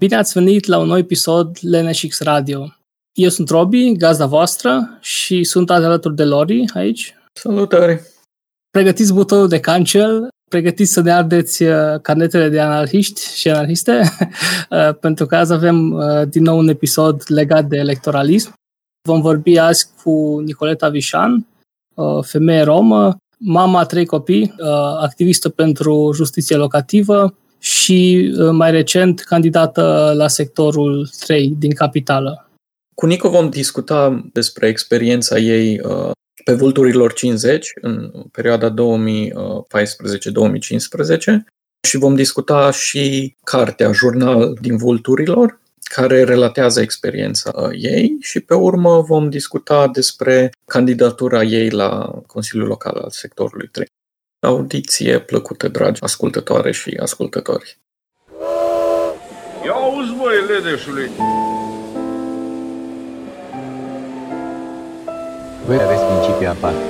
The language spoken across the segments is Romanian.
Bine ați venit la un nou episod LNSX Radio. Eu sunt Robi, gazda voastră, și sunt azi alături de Lori aici. Salutare! Pregătiți butonul de cancel, pregătiți să ne ardeți uh, carnetele de anarhiști și anarhiste, uh, pentru că azi avem uh, din nou un episod legat de electoralism. Vom vorbi azi cu Nicoleta Vișan, femeie romă, mama a trei copii, activistă pentru justiție locativă, și uh, mai recent candidată la sectorul 3 din capitală. Cu Nico vom discuta despre experiența ei uh, pe Vulturilor 50 în perioada 2014-2015 și vom discuta și cartea Jurnal din Vulturilor, care relatează experiența uh, ei și pe urmă vom discuta despre candidatura ei la Consiliul Local al sectorului 3. Audiție plăcută, dragi ascultătoare și ascultători. Ia auzi, băi, ledeșului! Voi aveți principii aparte.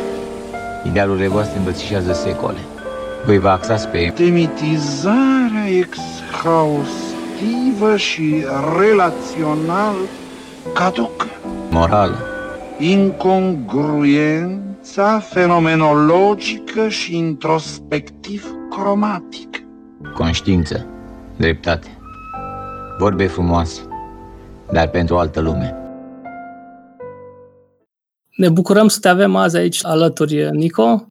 Idealurile voastre îmbrățișează secole. Voi vă axați pe... Temitizarea exhaustivă și relațional caducă. Morală. Incongruent viața fenomenologică și introspectiv cromatic. Conștiință, dreptate, vorbe frumoase, dar pentru o altă lume. Ne bucurăm să te avem azi aici alături, Nico.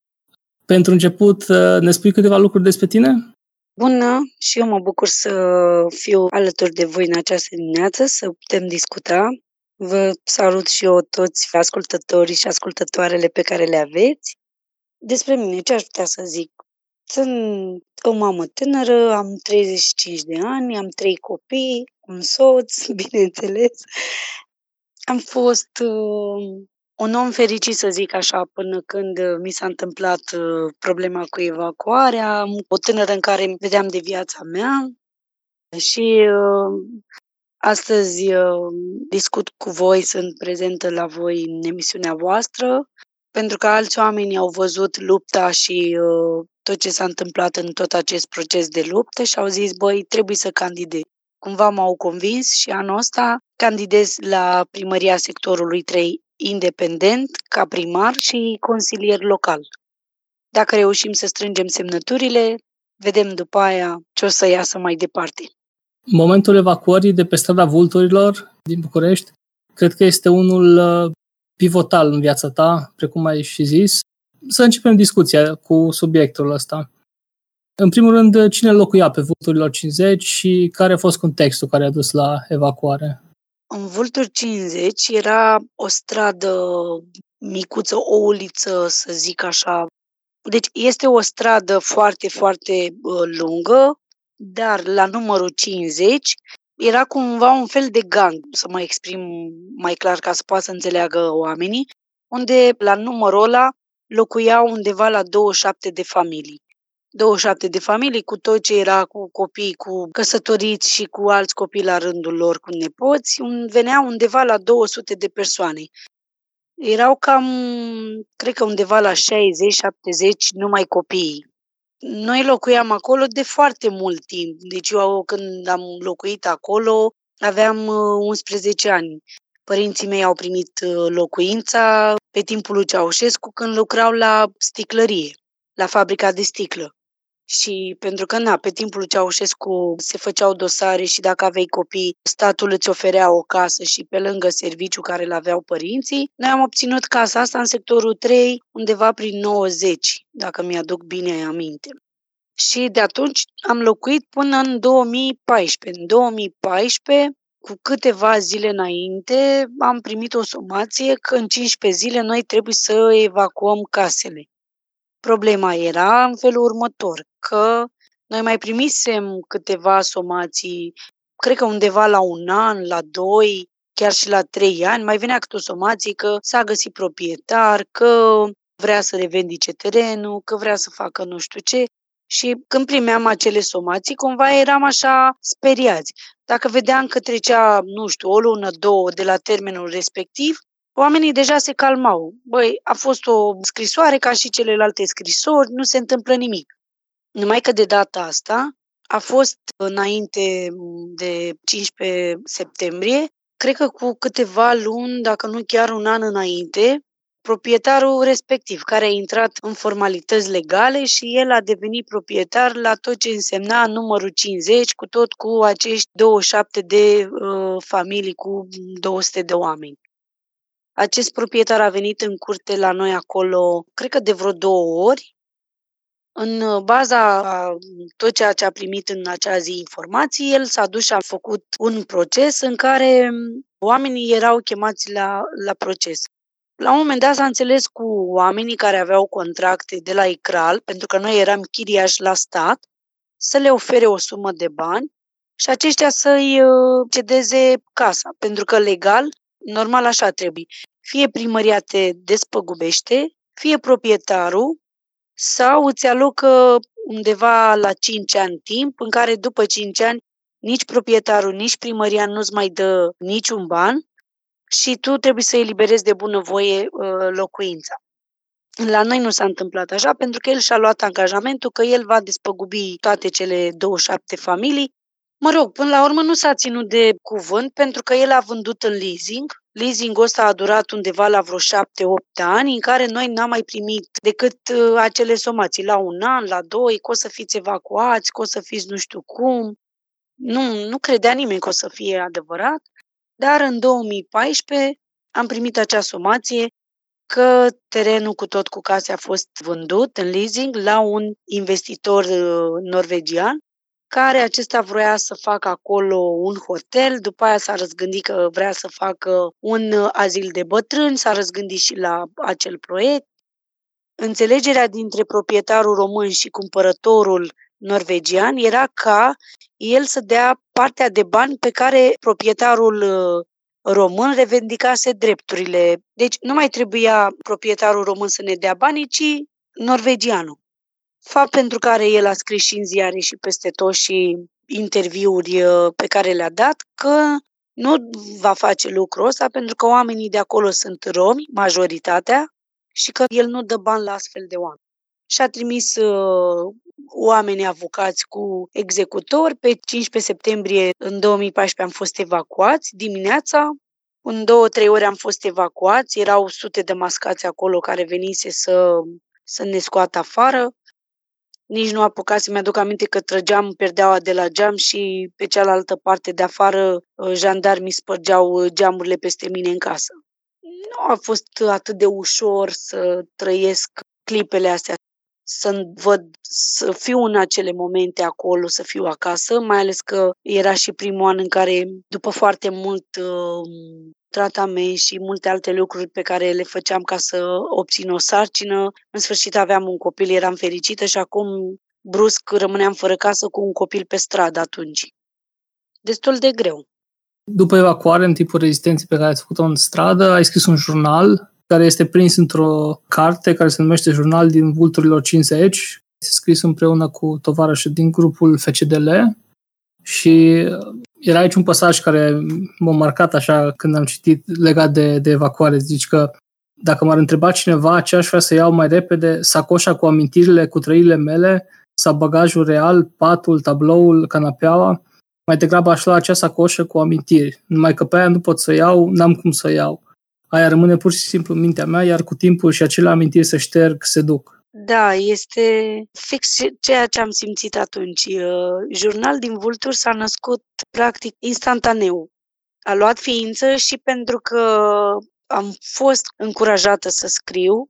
Pentru început, ne spui câteva lucruri despre tine? Bună, și eu mă bucur să fiu alături de voi în această dimineață, să putem discuta Vă salut și eu toți ascultătorii și ascultătoarele pe care le aveți. Despre mine, ce aș putea să zic? Sunt o mamă tânără, am 35 de ani, am trei copii, un soț, bineînțeles. Am fost uh, un om fericit, să zic așa, până când mi s-a întâmplat uh, problema cu evacuarea, o tânără în care vedeam de viața mea și uh, Astăzi uh, discut cu voi, sunt prezentă la voi în emisiunea voastră, pentru că alți oameni au văzut lupta și uh, tot ce s-a întâmplat în tot acest proces de luptă și au zis, băi, trebuie să candidez. Cumva m-au convins și anul ăsta candidez la primăria sectorului 3 independent, ca primar și consilier local. Dacă reușim să strângem semnăturile, vedem după aia ce o să iasă mai departe momentul evacuării de pe strada Vulturilor din București, cred că este unul uh, pivotal în viața ta, precum ai și zis. Să începem discuția cu subiectul ăsta. În primul rând, cine locuia pe Vulturilor 50 și care a fost contextul care a dus la evacuare? În Vulturi 50 era o stradă micuță, o uliță, să zic așa. Deci este o stradă foarte, foarte uh, lungă, dar la numărul 50 era cumva un fel de gang, să mă exprim mai clar ca să poată să înțeleagă oamenii, unde la numărul ăla locuiau undeva la 27 de familii. 27 de familii cu tot ce era cu copii, cu căsătoriți și cu alți copii la rândul lor, cu nepoți, veneau undeva la 200 de persoane. Erau cam, cred că undeva la 60-70 numai copiii. Noi locuiam acolo de foarte mult timp. Deci eu când am locuit acolo aveam 11 uh, ani. Părinții mei au primit uh, locuința pe timpul lui Ceaușescu când lucrau la sticlărie, la fabrica de sticlă. Și pentru că, na, pe timpul lui Ceaușescu se făceau dosare și dacă aveai copii, statul îți oferea o casă și pe lângă serviciu care îl aveau părinții, noi am obținut casa asta în sectorul 3 undeva prin 90, dacă mi-aduc bine aminte. Și de atunci am locuit până în 2014. În 2014 cu câteva zile înainte am primit o somație că în 15 zile noi trebuie să evacuăm casele. Problema era în felul următor, că noi mai primisem câteva somații, cred că undeva la un an, la doi, chiar și la trei ani, mai venea câte o somație că s-a găsit proprietar, că vrea să revendice terenul, că vrea să facă nu știu ce. Și când primeam acele somații, cumva eram așa speriați. Dacă vedeam că trecea, nu știu, o lună, două de la termenul respectiv, oamenii deja se calmau. Băi, a fost o scrisoare ca și celelalte scrisori, nu se întâmplă nimic. Numai că de data asta a fost înainte de 15 septembrie, cred că cu câteva luni, dacă nu chiar un an înainte, proprietarul respectiv, care a intrat în formalități legale și el a devenit proprietar la tot ce însemna numărul 50, cu tot cu acești 27 de uh, familii cu 200 de oameni. Acest proprietar a venit în curte la noi acolo, cred că de vreo două ori, în baza a tot ceea ce a primit în acea zi informații, el s-a dus și a făcut un proces în care oamenii erau chemați la, la proces. La un moment dat s-a înțeles cu oamenii care aveau contracte de la ICRAL, pentru că noi eram chiriași la stat, să le ofere o sumă de bani și aceștia să-i uh, cedeze casa, pentru că legal, normal așa trebuie. Fie primăria te despăgubește, fie proprietarul sau îți alocă undeva la 5 ani timp în care după 5 ani nici proprietarul, nici primăria nu-ți mai dă niciun ban și tu trebuie să eliberezi de bunăvoie uh, locuința. La noi nu s-a întâmplat așa, pentru că el și-a luat angajamentul că el va despăgubi toate cele 27 familii. Mă rog, până la urmă nu s-a ținut de cuvânt, pentru că el a vândut în leasing. Leasingul ăsta a durat undeva la vreo 7-8 ani, în care noi n-am mai primit decât uh, acele somații, la un an, la doi, că o să fiți evacuați, că o să fiți nu știu cum. Nu, nu credea nimeni că o să fie adevărat. Dar în 2014 am primit acea somație că terenul cu tot cu case a fost vândut în leasing la un investitor uh, norvegian care acesta vrea să facă acolo un hotel, după aia s-a răzgândit că vrea să facă un uh, azil de bătrâni, s-a răzgândit și la acel proiect. Înțelegerea dintre proprietarul român și cumpărătorul norvegian era ca el să dea partea de bani pe care proprietarul uh, român revendicase drepturile. Deci nu mai trebuia proprietarul român să ne dea banii, ci norvegianul. Fapt pentru care el a scris și în ziare și peste tot și interviuri uh, pe care le-a dat că nu va face lucrul ăsta pentru că oamenii de acolo sunt romi, majoritatea, și că el nu dă bani la astfel de oameni. Și a trimis uh, oameni avocați cu executori. Pe 15 septembrie în 2014 am fost evacuați dimineața. În două, trei ore am fost evacuați. Erau sute de mascați acolo care venise să, să ne scoată afară. Nici nu apucasem, mi-aduc aminte că trăgeam perdeaua de la geam și pe cealaltă parte de afară uh, jandarmii spărgeau uh, geamurile peste mine în casă. Nu a fost atât de ușor să trăiesc clipele astea să văd, să fiu în acele momente acolo, să fiu acasă, mai ales că era și primul an în care, după foarte mult uh, tratament și multe alte lucruri pe care le făceam ca să obțin o sarcină, în sfârșit aveam un copil, eram fericită și acum brusc rămâneam fără casă cu un copil pe stradă atunci. Destul de greu. După evacuare, în timpul rezistenței pe care ați făcut-o în stradă, ai scris un jurnal care este prins într-o carte care se numește Jurnal din Vulturilor 50. Este scris împreună cu tovarășul din grupul FCDL și era aici un pasaj care m-a marcat așa când am citit legat de, de evacuare. Zici că dacă m-ar întreba cineva ce aș vrea să iau mai repede, sacoșa cu amintirile, cu trăile mele, sau bagajul real, patul, tabloul, canapeaua, mai degrabă aș lua acea sacoșă cu amintiri. Numai că pe aia nu pot să iau, n-am cum să iau aia rămâne pur și simplu în mintea mea, iar cu timpul și acele amintiri să șterg se duc. Da, este fix ceea ce am simțit atunci. Uh, jurnal din Vulturi s-a născut practic instantaneu. A luat ființă și pentru că am fost încurajată să scriu,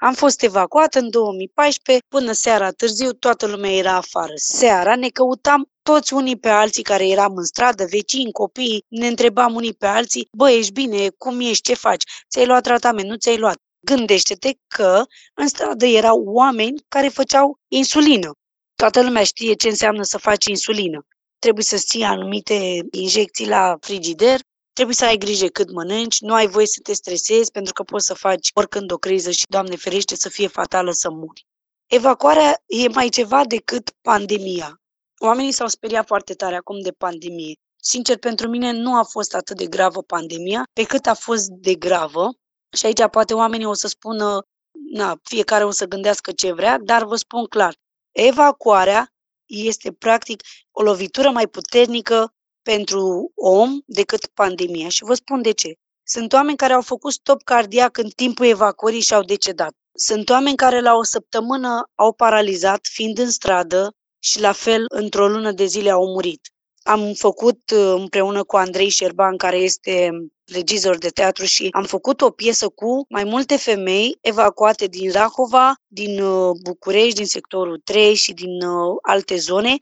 am fost evacuat în 2014, până seara târziu toată lumea era afară. Seara ne căutam toți unii pe alții care eram în stradă, vecini, copii, ne întrebam unii pe alții, bă, ești bine, cum ești, ce faci, ți-ai luat tratament, nu ți-ai luat. Gândește-te că în stradă erau oameni care făceau insulină. Toată lumea știe ce înseamnă să faci insulină. Trebuie să ții anumite injecții la frigider, trebuie să ai grijă cât mănânci, nu ai voie să te stresezi pentru că poți să faci oricând o criză și, Doamne ferește, să fie fatală să muri. Evacuarea e mai ceva decât pandemia. Oamenii s-au speriat foarte tare acum de pandemie. Sincer, pentru mine nu a fost atât de gravă pandemia, pe cât a fost de gravă. Și aici poate oamenii o să spună, na, fiecare o să gândească ce vrea, dar vă spun clar, evacuarea este practic o lovitură mai puternică pentru om decât pandemia. Și vă spun de ce. Sunt oameni care au făcut stop cardiac în timpul evacuării și au decedat. Sunt oameni care la o săptămână au paralizat, fiind în stradă, și la fel într-o lună de zile au murit. Am făcut uh, împreună cu Andrei Șerban, care este regizor de teatru și am făcut o piesă cu mai multe femei evacuate din Rahova, din uh, București, din sectorul 3 și din uh, alte zone,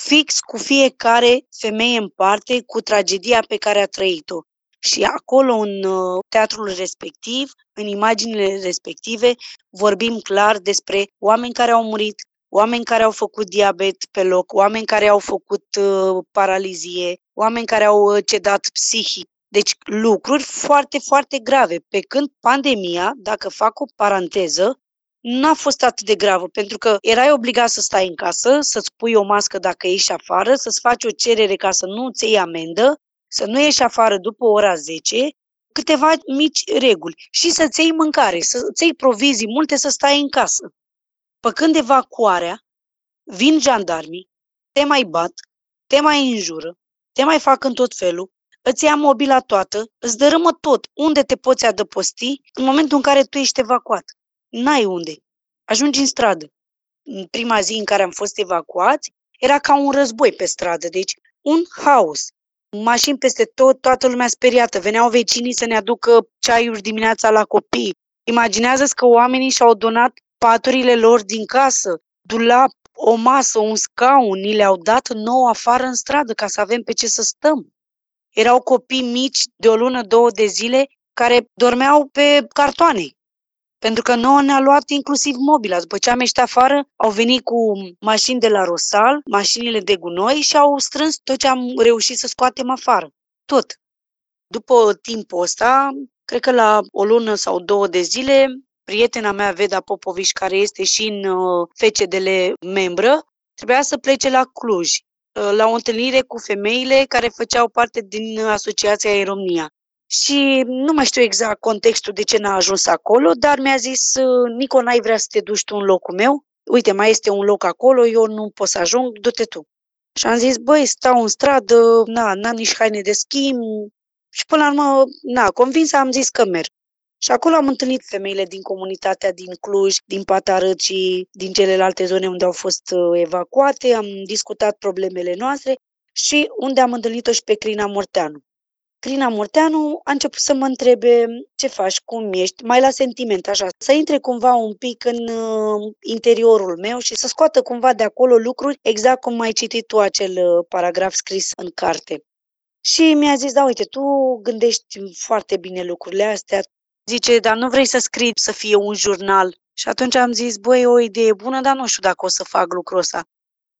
fix cu fiecare femeie în parte, cu tragedia pe care a trăit-o. Și acolo, în teatrul respectiv, în imaginile respective, vorbim clar despre oameni care au murit, oameni care au făcut diabet pe loc, oameni care au făcut uh, paralizie, oameni care au uh, cedat psihic. Deci lucruri foarte, foarte grave. Pe când pandemia, dacă fac o paranteză, n-a fost atât de gravă, pentru că erai obligat să stai în casă, să-ți pui o mască dacă ieși afară, să-ți faci o cerere ca să nu-ți iei amendă, să nu ieși afară după ora 10, câteva mici reguli și să-ți iei mâncare, să-ți iei provizii multe, să stai în casă. Păcând evacuarea, vin jandarmii, te mai bat, te mai înjură, te mai fac în tot felul, îți ia mobila toată, îți dărâmă tot unde te poți adăposti în momentul în care tu ești evacuat. N-ai unde. Ajungi în stradă. În prima zi în care am fost evacuați, era ca un război pe stradă, deci un haos. Mașini peste tot, toată lumea speriată. Veneau vecinii să ne aducă ceaiuri dimineața la copii. Imaginează-ți că oamenii și-au donat paturile lor din casă, dulap, o masă, un scaun, ni le-au dat nou afară în stradă ca să avem pe ce să stăm. Erau copii mici de o lună, două de zile care dormeau pe cartoane. Pentru că nouă ne-a luat inclusiv mobila. După ce am ieșit afară, au venit cu mașini de la Rosal, mașinile de gunoi și au strâns tot ce am reușit să scoatem afară. Tot. După timpul ăsta, cred că la o lună sau două de zile, prietena mea, Veda Popoviș, care este și în uh, FCDL membră, trebuia să plece la Cluj, uh, la o întâlnire cu femeile care făceau parte din Asociația Aeromnia. Și nu mai știu exact contextul de ce n-a ajuns acolo, dar mi-a zis, uh, Nico, n-ai vrea să te duci tu în locul meu? Uite, mai este un loc acolo, eu nu pot să ajung, du-te tu. Și am zis, băi, stau în stradă, na, n-am nici haine de schimb. Și până la urmă, na, convins am zis că merg. Și acolo am întâlnit femeile din comunitatea din Cluj, din Patarăt și din celelalte zone unde au fost uh, evacuate, am discutat problemele noastre și unde am întâlnit-o și pe Crina Morteanu. Crina Morteanu a început să mă întrebe ce faci, cum ești, mai la sentiment, așa, să intre cumva un pic în uh, interiorul meu și să scoată cumva de acolo lucruri exact cum ai citit tu acel uh, paragraf scris în carte. Și mi-a zis, da, uite, tu gândești foarte bine lucrurile astea, Zice, dar nu vrei să scrii să fie un jurnal? Și atunci am zis, băi, o idee bună, dar nu știu dacă o să fac lucrul ăsta.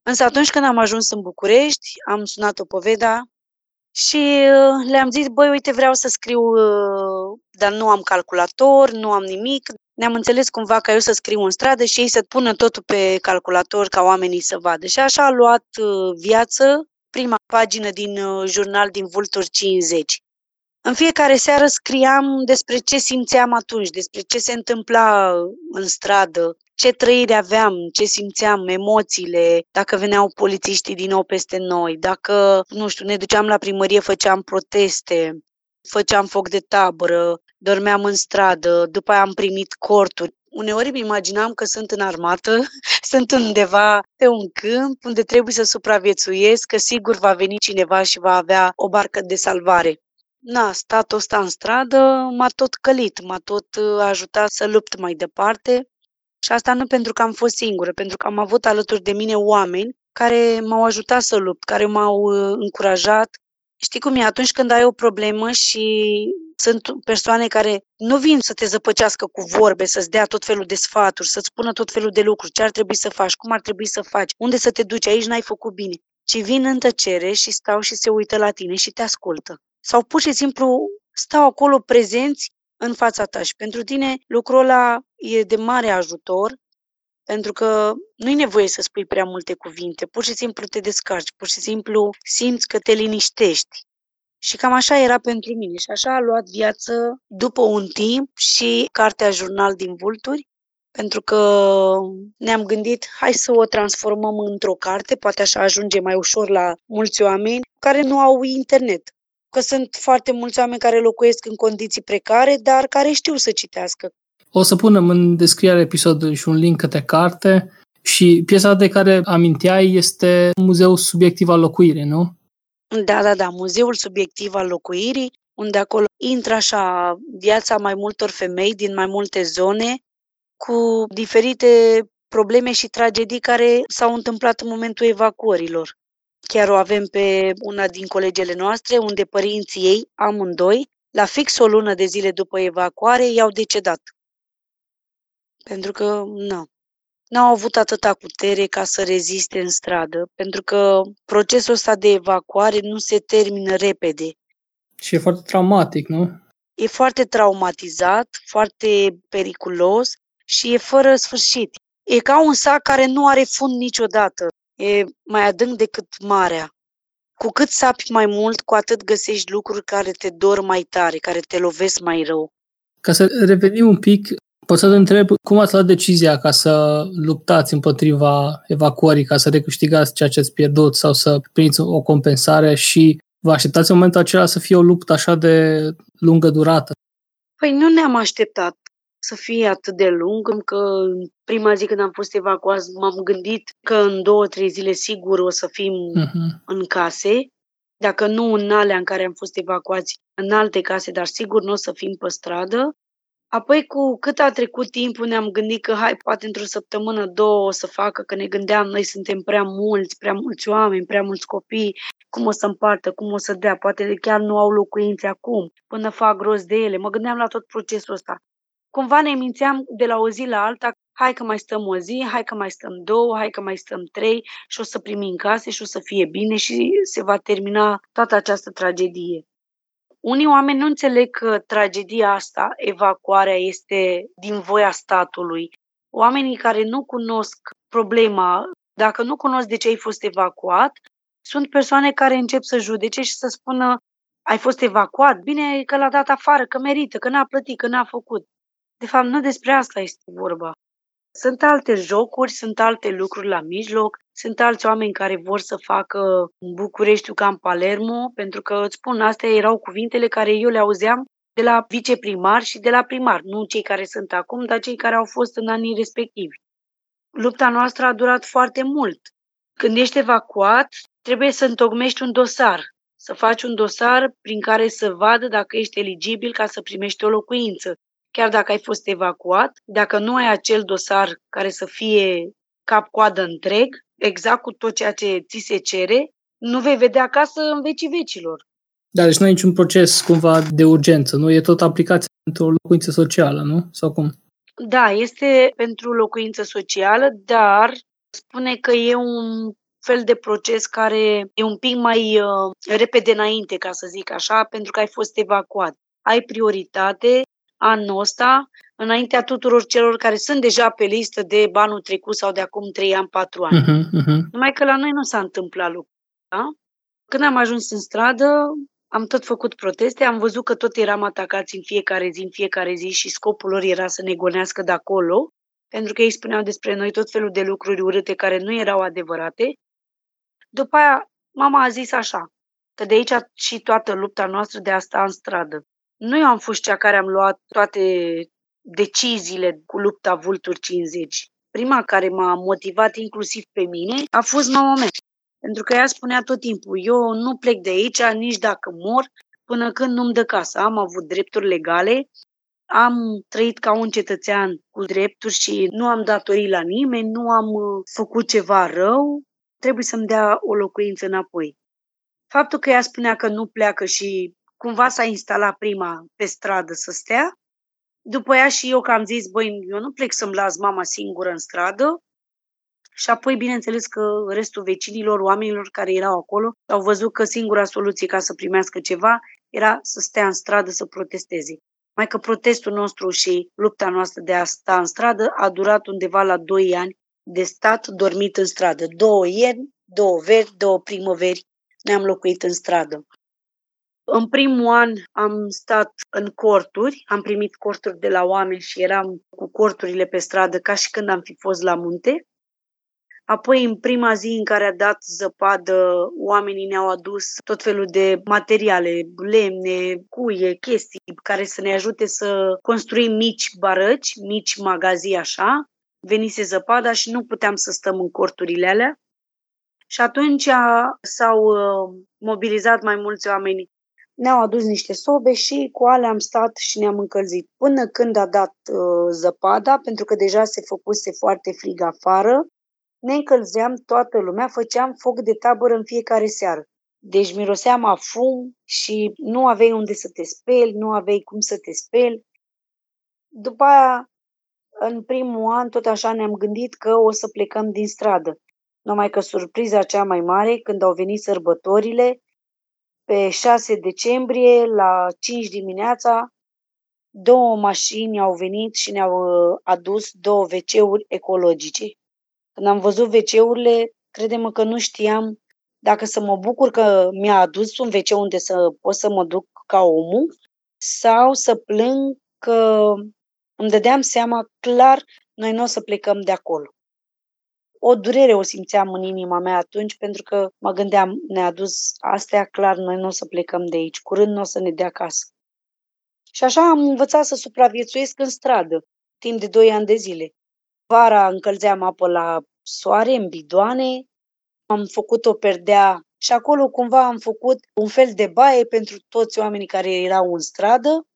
Însă atunci când am ajuns în București, am sunat-o poveda și uh, le-am zis, băi, uite, vreau să scriu, uh, dar nu am calculator, nu am nimic. Ne-am înțeles cumva ca eu să scriu în stradă și ei să pună totul pe calculator ca oamenii să vadă. Și așa a luat uh, viață prima pagină din jurnal din Vulturi 50. În fiecare seară scriam despre ce simțeam atunci, despre ce se întâmpla în stradă, ce trăire aveam, ce simțeam, emoțiile, dacă veneau polițiștii din nou peste noi, dacă, nu știu, ne duceam la primărie, făceam proteste, făceam foc de tabără, dormeam în stradă, după aia am primit corturi. Uneori îmi imaginam că sunt în armată, sunt undeva pe un câmp unde trebuie să supraviețuiesc, că sigur va veni cineva și va avea o barcă de salvare na, statul ăsta în stradă m-a tot călit, m-a tot uh, ajutat să lupt mai departe. Și asta nu pentru că am fost singură, pentru că am avut alături de mine oameni care m-au ajutat să lupt, care m-au uh, încurajat. Știi cum e, atunci când ai o problemă și sunt persoane care nu vin să te zăpăcească cu vorbe, să-ți dea tot felul de sfaturi, să-ți spună tot felul de lucruri, ce ar trebui să faci, cum ar trebui să faci, unde să te duci, aici n-ai făcut bine, ci vin în tăcere și stau și se uită la tine și te ascultă sau pur și simplu stau acolo prezenți în fața ta și pentru tine lucrul ăla e de mare ajutor pentru că nu e nevoie să spui prea multe cuvinte, pur și simplu te descarci, pur și simplu simți că te liniștești. Și cam așa era pentru mine și așa a luat viață după un timp și cartea Jurnal din Vulturi, pentru că ne-am gândit, hai să o transformăm într-o carte, poate așa ajunge mai ușor la mulți oameni care nu au internet. Că sunt foarte mulți oameni care locuiesc în condiții precare, dar care știu să citească. O să punem în descriere episodului și un link către carte și piesa de care aminteai este Muzeul Subiectiv al Locuirii, nu? Da, da, da, Muzeul Subiectiv al Locuirii, unde acolo intră așa viața mai multor femei din mai multe zone, cu diferite probleme și tragedii care s-au întâmplat în momentul evacuărilor. Chiar o avem pe una din colegele noastre, unde părinții ei, amândoi, la fix o lună de zile după evacuare, i-au decedat. Pentru că, nu, n-au avut atâta putere ca să reziste în stradă, pentru că procesul ăsta de evacuare nu se termină repede. Și e foarte traumatic, nu? E foarte traumatizat, foarte periculos și e fără sfârșit. E ca un sac care nu are fund niciodată. E mai adânc decât marea. Cu cât sapi mai mult, cu atât găsești lucruri care te dor mai tare, care te lovesc mai rău. Ca să revenim un pic, pot să te întreb cum ați luat decizia ca să luptați împotriva evacuării, ca să recâștigați ceea ce ați pierdut sau să primiți o compensare și vă așteptați în momentul acela să fie o luptă așa de lungă durată? Păi nu ne-am așteptat să fie atât de lung, că în prima zi când am fost evacuați m-am gândit că în două, trei zile sigur o să fim uh-huh. în case, dacă nu în alea în care am fost evacuați, în alte case, dar sigur nu o să fim pe stradă. Apoi, cu cât a trecut timpul, ne-am gândit că, hai, poate într-o săptămână, două o să facă, că ne gândeam, noi suntem prea mulți, prea mulți oameni, prea mulți copii, cum o să împartă, cum o să dea, poate chiar nu au locuințe acum, până fac rost de ele. Mă gândeam la tot procesul ăsta. Cumva ne mințeam de la o zi la alta, hai că mai stăm o zi, hai că mai stăm două, hai că mai stăm trei și o să primim case și o să fie bine și se va termina toată această tragedie. Unii oameni nu înțeleg că tragedia asta, evacuarea, este din voia statului. Oamenii care nu cunosc problema, dacă nu cunosc de ce ai fost evacuat, sunt persoane care încep să judece și să spună ai fost evacuat, bine că l-a dat afară, că merită, că n-a plătit, că n-a făcut. De fapt, nu despre asta este vorba. Sunt alte jocuri, sunt alte lucruri la mijloc, sunt alți oameni care vor să facă în București ca în Palermo, pentru că îți spun, astea erau cuvintele care eu le auzeam de la viceprimar și de la primar, nu cei care sunt acum, dar cei care au fost în anii respectivi. Lupta noastră a durat foarte mult. Când ești evacuat, trebuie să întocmești un dosar, să faci un dosar prin care să vadă dacă ești eligibil ca să primești o locuință chiar dacă ai fost evacuat, dacă nu ai acel dosar care să fie cap-coadă întreg, exact cu tot ceea ce ți se cere, nu vei vedea acasă în vecii vecilor. Da, deci nu ai niciun proces cumva de urgență, nu? E tot aplicația pentru o locuință socială, nu? Sau cum? Da, este pentru locuință socială, dar spune că e un fel de proces care e un pic mai uh, repede înainte, ca să zic așa, pentru că ai fost evacuat. Ai prioritate anul ăsta, înaintea tuturor celor care sunt deja pe listă de banul trecut sau de acum 3 ani, 4 ani. Uh-huh, uh-huh. Numai că la noi nu s-a întâmplat lucrul. Da? Când am ajuns în stradă, am tot făcut proteste, am văzut că tot eram atacați în fiecare zi, în fiecare zi și scopul lor era să ne gonească de acolo, pentru că ei spuneau despre noi tot felul de lucruri urâte care nu erau adevărate. După aia, mama a zis așa, că de aici și toată lupta noastră de a sta în stradă. Nu eu am fost cea care am luat toate deciziile cu lupta Vulturi 50. Prima care m-a motivat inclusiv pe mine a fost mama mea. Pentru că ea spunea tot timpul, eu nu plec de aici nici dacă mor până când nu-mi dă casă. Am avut drepturi legale, am trăit ca un cetățean cu drepturi și nu am datorii la nimeni, nu am uh, făcut ceva rău, trebuie să-mi dea o locuință înapoi. Faptul că ea spunea că nu pleacă și cumva s-a instalat prima pe stradă să stea. După ea și eu că am zis, băi, eu nu plec să-mi las mama singură în stradă. Și apoi, bineînțeles că restul vecinilor, oamenilor care erau acolo, au văzut că singura soluție ca să primească ceva era să stea în stradă să protesteze. Mai că protestul nostru și lupta noastră de a sta în stradă a durat undeva la 2 ani de stat dormit în stradă. Două ieri, două veri, două primăveri ne-am locuit în stradă. În primul an am stat în corturi, am primit corturi de la oameni și eram cu corturile pe stradă ca și când am fi fost la munte. Apoi, în prima zi în care a dat zăpadă, oamenii ne-au adus tot felul de materiale, lemne, cuie, chestii care să ne ajute să construim mici barăci, mici magazii așa. Venise zăpada și nu puteam să stăm în corturile alea. Și atunci s-au uh, mobilizat mai mulți oameni. Ne-au adus niște sobe și cu ale am stat și ne-am încălzit. Până când a dat uh, zăpada, pentru că deja se făcuse foarte frig afară, ne încălzeam toată lumea, făceam foc de tabără în fiecare seară. Deci miroseam a fum și nu aveai unde să te speli, nu aveai cum să te speli. După aia, în primul an, tot așa ne-am gândit că o să plecăm din stradă. Numai că surpriza cea mai mare, când au venit sărbătorile, pe 6 decembrie, la 5 dimineața, două mașini au venit și ne-au uh, adus două wc ecologice. Când am văzut wc credem că nu știam dacă să mă bucur că mi-a adus un wc unde să pot să mă duc ca omul sau să plâng că îmi dădeam seama clar noi nu o să plecăm de acolo. O durere o simțeam în inima mea atunci pentru că mă gândeam, ne-a dus astea, clar, noi nu o să plecăm de aici, curând nu o să ne dea acasă. Și așa am învățat să supraviețuiesc în stradă, timp de doi ani de zile. Vara încălzeam apă la soare, în bidoane, am făcut o perdea și acolo cumva am făcut un fel de baie pentru toți oamenii care erau în stradă.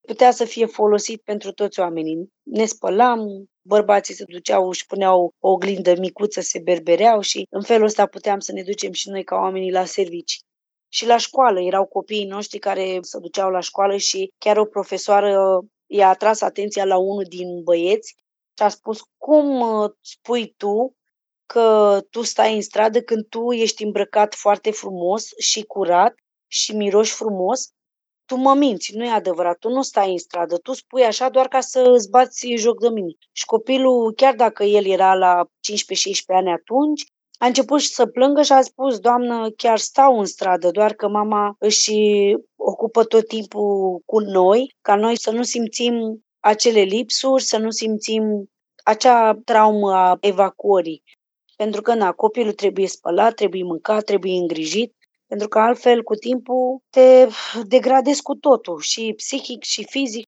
Putea să fie folosit pentru toți oamenii. Ne spălam, bărbații se duceau, și puneau o oglindă micuță, se berbereau și în felul ăsta puteam să ne ducem și noi ca oamenii la servici. Și la școală erau copiii noștri care se duceau la școală și chiar o profesoară i-a atras atenția la unul din băieți și a spus, cum uh, spui tu că tu stai în stradă când tu ești îmbrăcat foarte frumos și curat și miroși frumos? Tu mă minți, nu e adevărat, tu nu stai în stradă, tu spui așa doar ca să îți bați joc de mine. Și copilul, chiar dacă el era la 15-16 ani atunci, a început să plângă și a spus, doamnă, chiar stau în stradă, doar că mama își ocupă tot timpul cu noi, ca noi să nu simțim acele lipsuri, să nu simțim acea traumă a evacuării. Pentru că, na, copilul trebuie spălat, trebuie mâncat, trebuie îngrijit, pentru că altfel, cu timpul, te degradezi cu totul, și psihic, și fizic.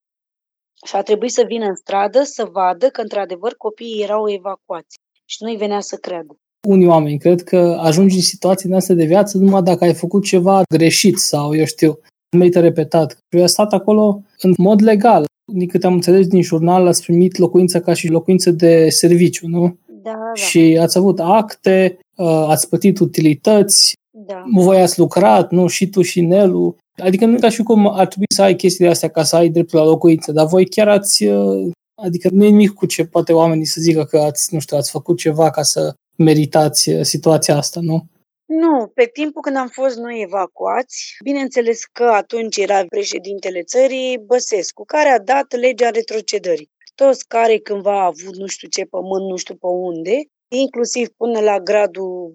Și a trebuit să vină în stradă să vadă că, într-adevăr, copiii erau evacuați. Și nu-i venea să creadă. Unii oameni cred că ajungi în situații din astea de viață numai dacă ai făcut ceva greșit sau, eu știu, merită repetat. Eu am stat acolo în mod legal din câte am înțeles din jurnal, ați primit locuința ca și locuință de serviciu, nu? Da, da. Și ați avut acte, uh, ați plătit utilități, da. voi ați lucrat, nu? Și tu și Nelu. Adică nu e ca și cum ar trebui să ai chestiile astea ca să ai dreptul la locuință, dar voi chiar ați, uh, adică nu e nimic cu ce poate oamenii să zică că ați, nu știu, ați făcut ceva ca să meritați uh, situația asta, nu? Nu, pe timpul când am fost noi evacuați, bineînțeles că atunci era președintele țării Băsescu, care a dat legea retrocedării. Toți care cândva au avut nu știu ce pământ, nu știu pe unde, inclusiv până la gradul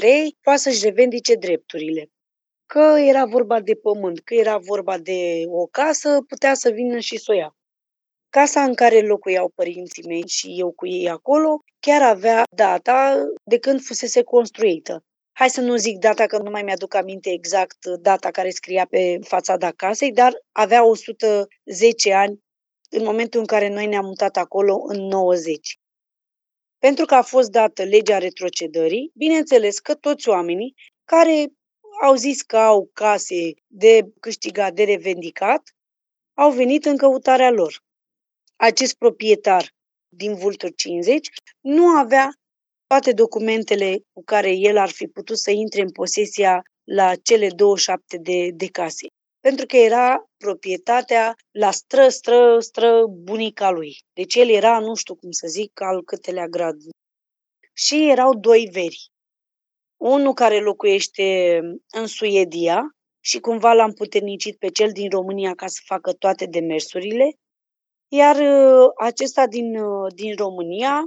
2-3, poate să-și revendice drepturile. Că era vorba de pământ, că era vorba de o casă, putea să vină și să o ia. Casa în care locuiau părinții mei și eu cu ei acolo chiar avea data de când fusese construită hai să nu zic data, că nu mai mi-aduc aminte exact data care scria pe fațada casei, dar avea 110 ani în momentul în care noi ne-am mutat acolo în 90. Pentru că a fost dată legea retrocedării, bineînțeles că toți oamenii care au zis că au case de câștigat, de revendicat, au venit în căutarea lor. Acest proprietar din Vultur 50 nu avea toate documentele cu care el ar fi putut să intre în posesia la cele 27 de, de case. Pentru că era proprietatea la stră, stră, stră bunica lui. Deci el era, nu știu cum să zic, al câtelea grad. Și erau doi veri. Unul care locuiește în Suedia și cumva l-am puternicit pe cel din România ca să facă toate demersurile, iar uh, acesta din, uh, din România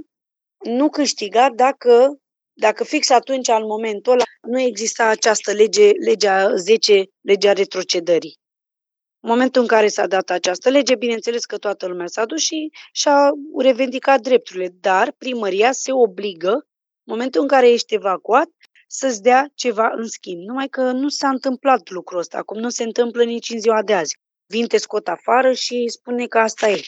nu câștiga dacă Dacă fix atunci, al momentul ăla, nu exista această lege, legea 10, legea retrocedării. În momentul în care s-a dat această lege, bineînțeles că toată lumea s-a dus și și-a revendicat drepturile, dar primăria se obligă, în momentul în care ești evacuat, să-ți dea ceva în schimb. Numai că nu s-a întâmplat lucrul ăsta, acum nu se întâmplă nici în ziua de azi. Vin, te scot afară și spune că asta e.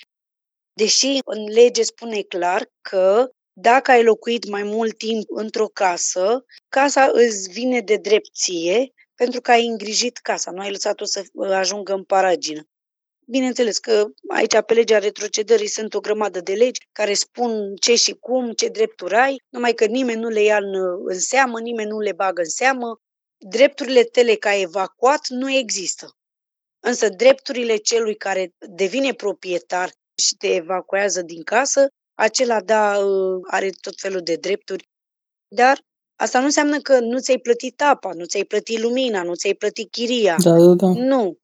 Deși în lege spune clar că dacă ai locuit mai mult timp într-o casă, casa îți vine de drepție pentru că ai îngrijit casa, nu ai lăsat-o să ajungă în paragină. Bineînțeles că aici pe legea retrocedării sunt o grămadă de legi care spun ce și cum, ce drepturi ai, numai că nimeni nu le ia în, în seamă, nimeni nu le bagă în seamă. Drepturile tale ca evacuat nu există. Însă drepturile celui care devine proprietar și te evacuează din casă, acela, da, are tot felul de drepturi, dar asta nu înseamnă că nu ți-ai plătit apa, nu ți-ai plătit lumina, nu ți-ai plătit chiria. Da, da, da. Nu.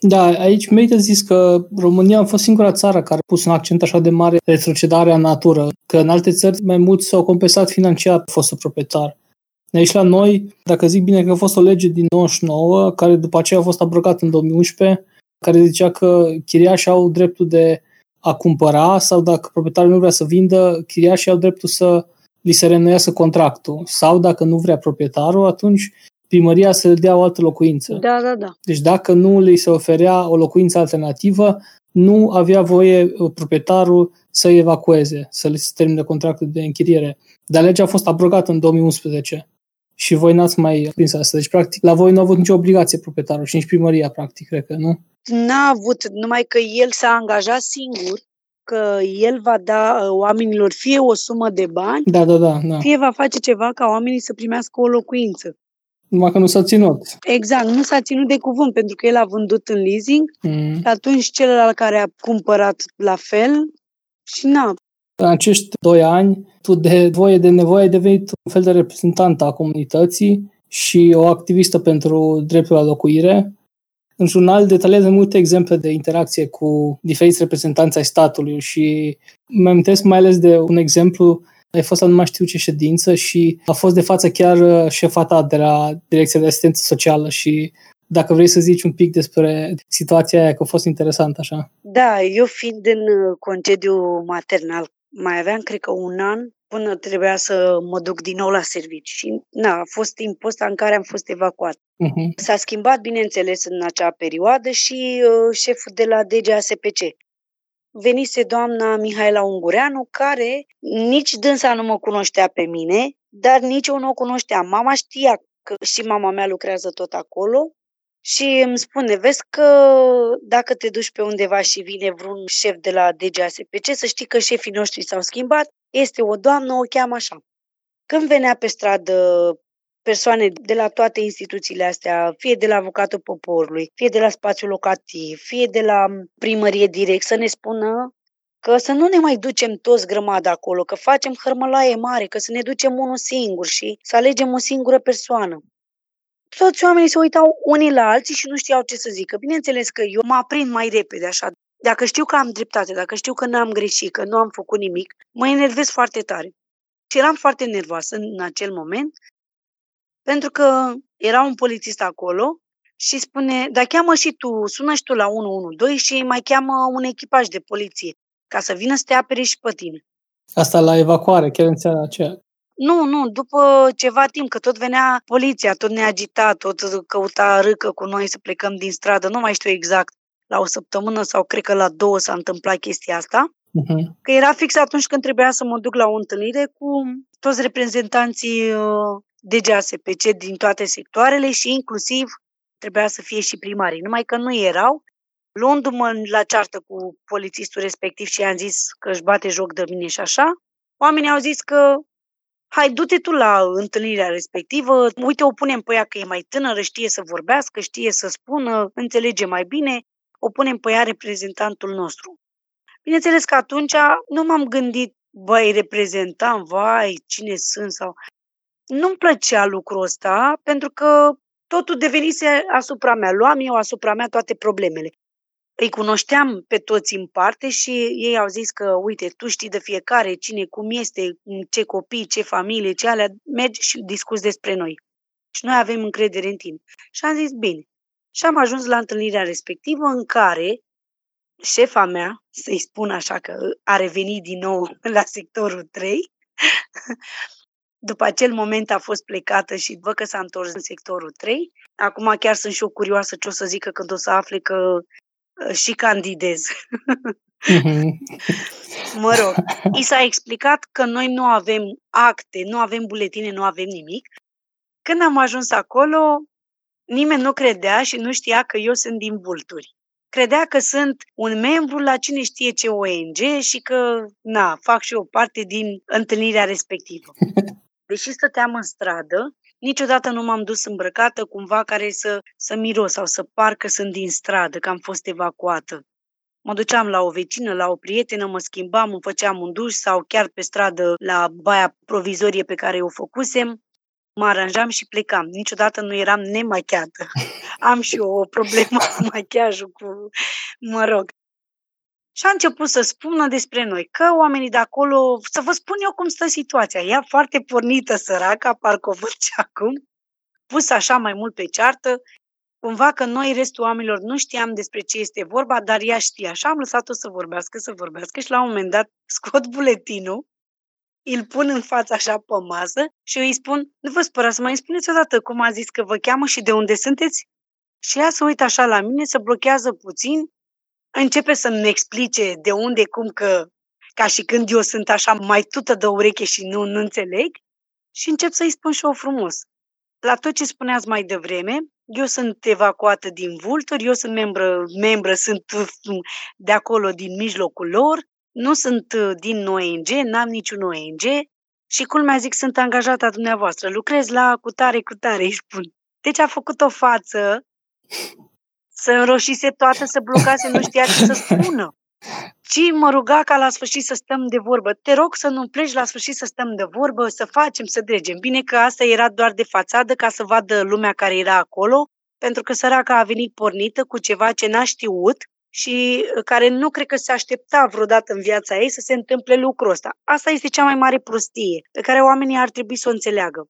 Da, aici merită zis că România a fost singura țară care a pus un accent așa de mare pe retrocedarea în natură, că în alte țări mai mulți s-au compensat financiar fostul proprietar. Aici la noi, dacă zic bine că a fost o lege din 99, care după aceea a fost abrogată în 2011, care zicea că chiriașii au dreptul de a cumpăra sau dacă proprietarul nu vrea să vindă, chiriașii au dreptul să li se reînnoiască contractul. Sau dacă nu vrea proprietarul, atunci primăria să dea o altă locuință. Da, da, da. Deci dacă nu li se oferea o locuință alternativă, nu avea voie uh, proprietarul să evacueze, să li se termine contractul de închiriere. Dar legea a fost abrogată în 2011 și voi n-ați mai prins asta. Deci, practic, la voi nu a avut nicio obligație proprietarul și nici primăria, practic, cred că, nu? N-a avut, numai că el s-a angajat singur că el va da uh, oamenilor fie o sumă de bani, Da, da, da. da. fie va face ceva ca oamenii să primească o locuință. Numai că nu s-a ținut. Exact, nu s-a ținut de cuvânt pentru că el a vândut în leasing Mm. și atunci celălalt care a cumpărat la fel și na, În acești doi ani, tu de voie de nevoie ai devenit un fel de reprezentant a comunității și o activistă pentru dreptul la locuire. În jurnal detaliază multe exemple de interacție cu diferiți reprezentanți ai statului și mă amintesc mai ales de un exemplu ai fost la nu mai știu ce ședință și a fost de față chiar uh, șefa ta de la Direcția de Asistență Socială și dacă vrei să zici un pic despre situația aia, că a fost interesant așa. Da, eu fiind în uh, concediu maternal, mai aveam, cred că, un an până trebuia să mă duc din nou la serviciu. Și, na, a fost timpul ăsta în care am fost evacuat. Uh-huh. S-a schimbat, bineînțeles, în acea perioadă și uh, șeful de la DGASPC. Venise doamna Mihaela Ungureanu, care nici dânsa nu mă cunoștea pe mine, dar nici eu nu o cunoșteam. Mama știa că și mama mea lucrează tot acolo și îmi spune, vezi că dacă te duci pe undeva și vine vreun șef de la DGASPC, să știi că șefii noștri s-au schimbat, este o doamnă, o cheamă așa. Când venea pe stradă persoane de la toate instituțiile astea, fie de la avocatul poporului, fie de la spațiul locativ, fie de la primărie direct, să ne spună că să nu ne mai ducem toți grămadă acolo, că facem hărmălaie mare, că să ne ducem unul singur și să alegem o singură persoană. Toți oamenii se uitau unii la alții și nu știau ce să zică. Bineînțeles că eu mă aprind mai repede așa. Dacă știu că am dreptate, dacă știu că n-am greșit, că nu am făcut nimic, mă enervez foarte tare. Și eram foarte nervoasă în acel moment, pentru că era un polițist acolo și spune, da cheamă și tu, sună și tu la 112 și mai cheamă un echipaj de poliție ca să vină să te apere și pe tine. Asta la evacuare, chiar în seara aceea. Nu, nu, după ceva timp, că tot venea poliția, tot ne agita, tot căuta râcă cu noi să plecăm din stradă, nu mai știu exact, la o săptămână sau cred că la două s-a întâmplat chestia asta, Uh-huh. că era fix atunci când trebuia să mă duc la o întâlnire cu toți reprezentanții uh, DGASPC din toate sectoarele și inclusiv trebuia să fie și primarii, numai că nu erau. Luându-mă la ceartă cu polițistul respectiv și i-am zis că își bate joc de mine și așa, oamenii au zis că hai, du-te tu la întâlnirea respectivă, uite, o punem pe ea că e mai tânără, știe să vorbească, știe să spună, înțelege mai bine, o punem pe ea reprezentantul nostru. Bineînțeles că atunci nu m-am gândit, băi, reprezentant, vai, cine sunt sau... Nu-mi plăcea lucrul ăsta, pentru că totul devenise asupra mea. Luam eu asupra mea toate problemele. Îi cunoșteam pe toți în parte și ei au zis că, uite, tu știi de fiecare, cine, cum este, ce copii, ce familie, ce alea, mergi și discuți despre noi. Și noi avem încredere în tine. Și am zis, bine. Și am ajuns la întâlnirea respectivă în care șefa mea, să-i spun așa că a revenit din nou la sectorul 3, după acel moment a fost plecată și văd că s-a întors în sectorul 3. Acum chiar sunt și eu curioasă ce o să zică când o să afle că uh, și candidez. Mhm. mă rog, i s-a explicat că noi nu avem acte, nu avem buletine, nu avem nimic. Când am ajuns acolo, nimeni nu credea și nu știa că eu sunt din Vulturi credea că sunt un membru la cine știe ce ONG și că, na, fac și eu parte din întâlnirea respectivă. Deși stăteam în stradă, niciodată nu m-am dus îmbrăcată cumva care să, să miros sau să parcă sunt din stradă, că am fost evacuată. Mă duceam la o vecină, la o prietenă, mă schimbam, îmi făceam un duș sau chiar pe stradă la baia provizorie pe care o făcusem mă aranjam și plecam. Niciodată nu eram nemachiată. Am și eu o problemă cu machiajul, cu, mă rog. Și a început să spună despre noi, că oamenii de acolo, să vă spun eu cum stă situația, ea foarte pornită săraca, parcă o văd și acum, pus așa mai mult pe ceartă, cumva că noi, restul oamenilor, nu știam despre ce este vorba, dar ea știa. Și am lăsat-o să vorbească, să vorbească și la un moment dat scot buletinul îl pun în fața așa pe masă și îi spun, nu vă spărați, mai spuneți odată cum a zis că vă cheamă și de unde sunteți? Și ea se uită așa la mine, se blochează puțin, începe să-mi explice de unde, cum că, ca și când eu sunt așa mai tută de ureche și nu, nu înțeleg, și încep să-i spun și eu frumos. La tot ce spuneați mai devreme, eu sunt evacuată din Vulturi, eu sunt membră, membră sunt de acolo, din mijlocul lor, nu sunt uh, din ONG, n-am niciun ONG și culmea zic, sunt angajata dumneavoastră, lucrez la cutare, cutare, îi spun. Deci a făcut o față, să înroșise toată, să blocase, nu știa ce să spună. Și mă ruga ca la sfârșit să stăm de vorbă. Te rog să nu pleci la sfârșit să stăm de vorbă, să facem, să dregem. Bine că asta era doar de fațadă ca să vadă lumea care era acolo, pentru că săraca a venit pornită cu ceva ce n-a știut și uh, care nu cred că se aștepta vreodată în viața ei să se întâmple lucrul ăsta. Asta este cea mai mare prostie pe care oamenii ar trebui să o înțeleagă.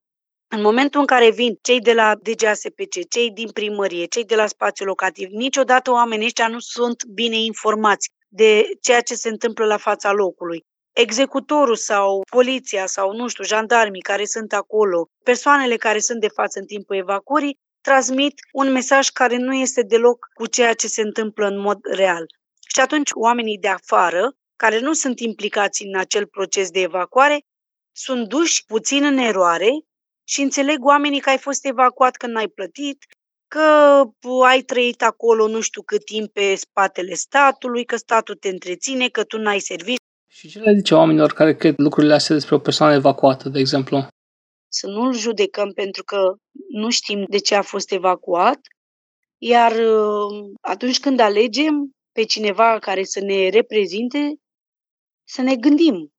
În momentul în care vin cei de la DGASPC, cei din primărie, cei de la spațiu locativ, niciodată oamenii ăștia nu sunt bine informați de ceea ce se întâmplă la fața locului. Executorul sau poliția sau, nu știu, jandarmii care sunt acolo, persoanele care sunt de față în timpul evacuării, transmit un mesaj care nu este deloc cu ceea ce se întâmplă în mod real. Și atunci oamenii de afară, care nu sunt implicați în acel proces de evacuare, sunt duși puțin în eroare și înțeleg oamenii că ai fost evacuat când n-ai plătit, că ai trăit acolo nu știu cât timp pe spatele statului, că statul te întreține, că tu n-ai servit. Și ce le zice oamenilor care cred lucrurile astea despre o persoană evacuată, de exemplu? să nu-l judecăm pentru că nu știm de ce a fost evacuat, iar uh, atunci când alegem pe cineva care să ne reprezinte, să ne gândim.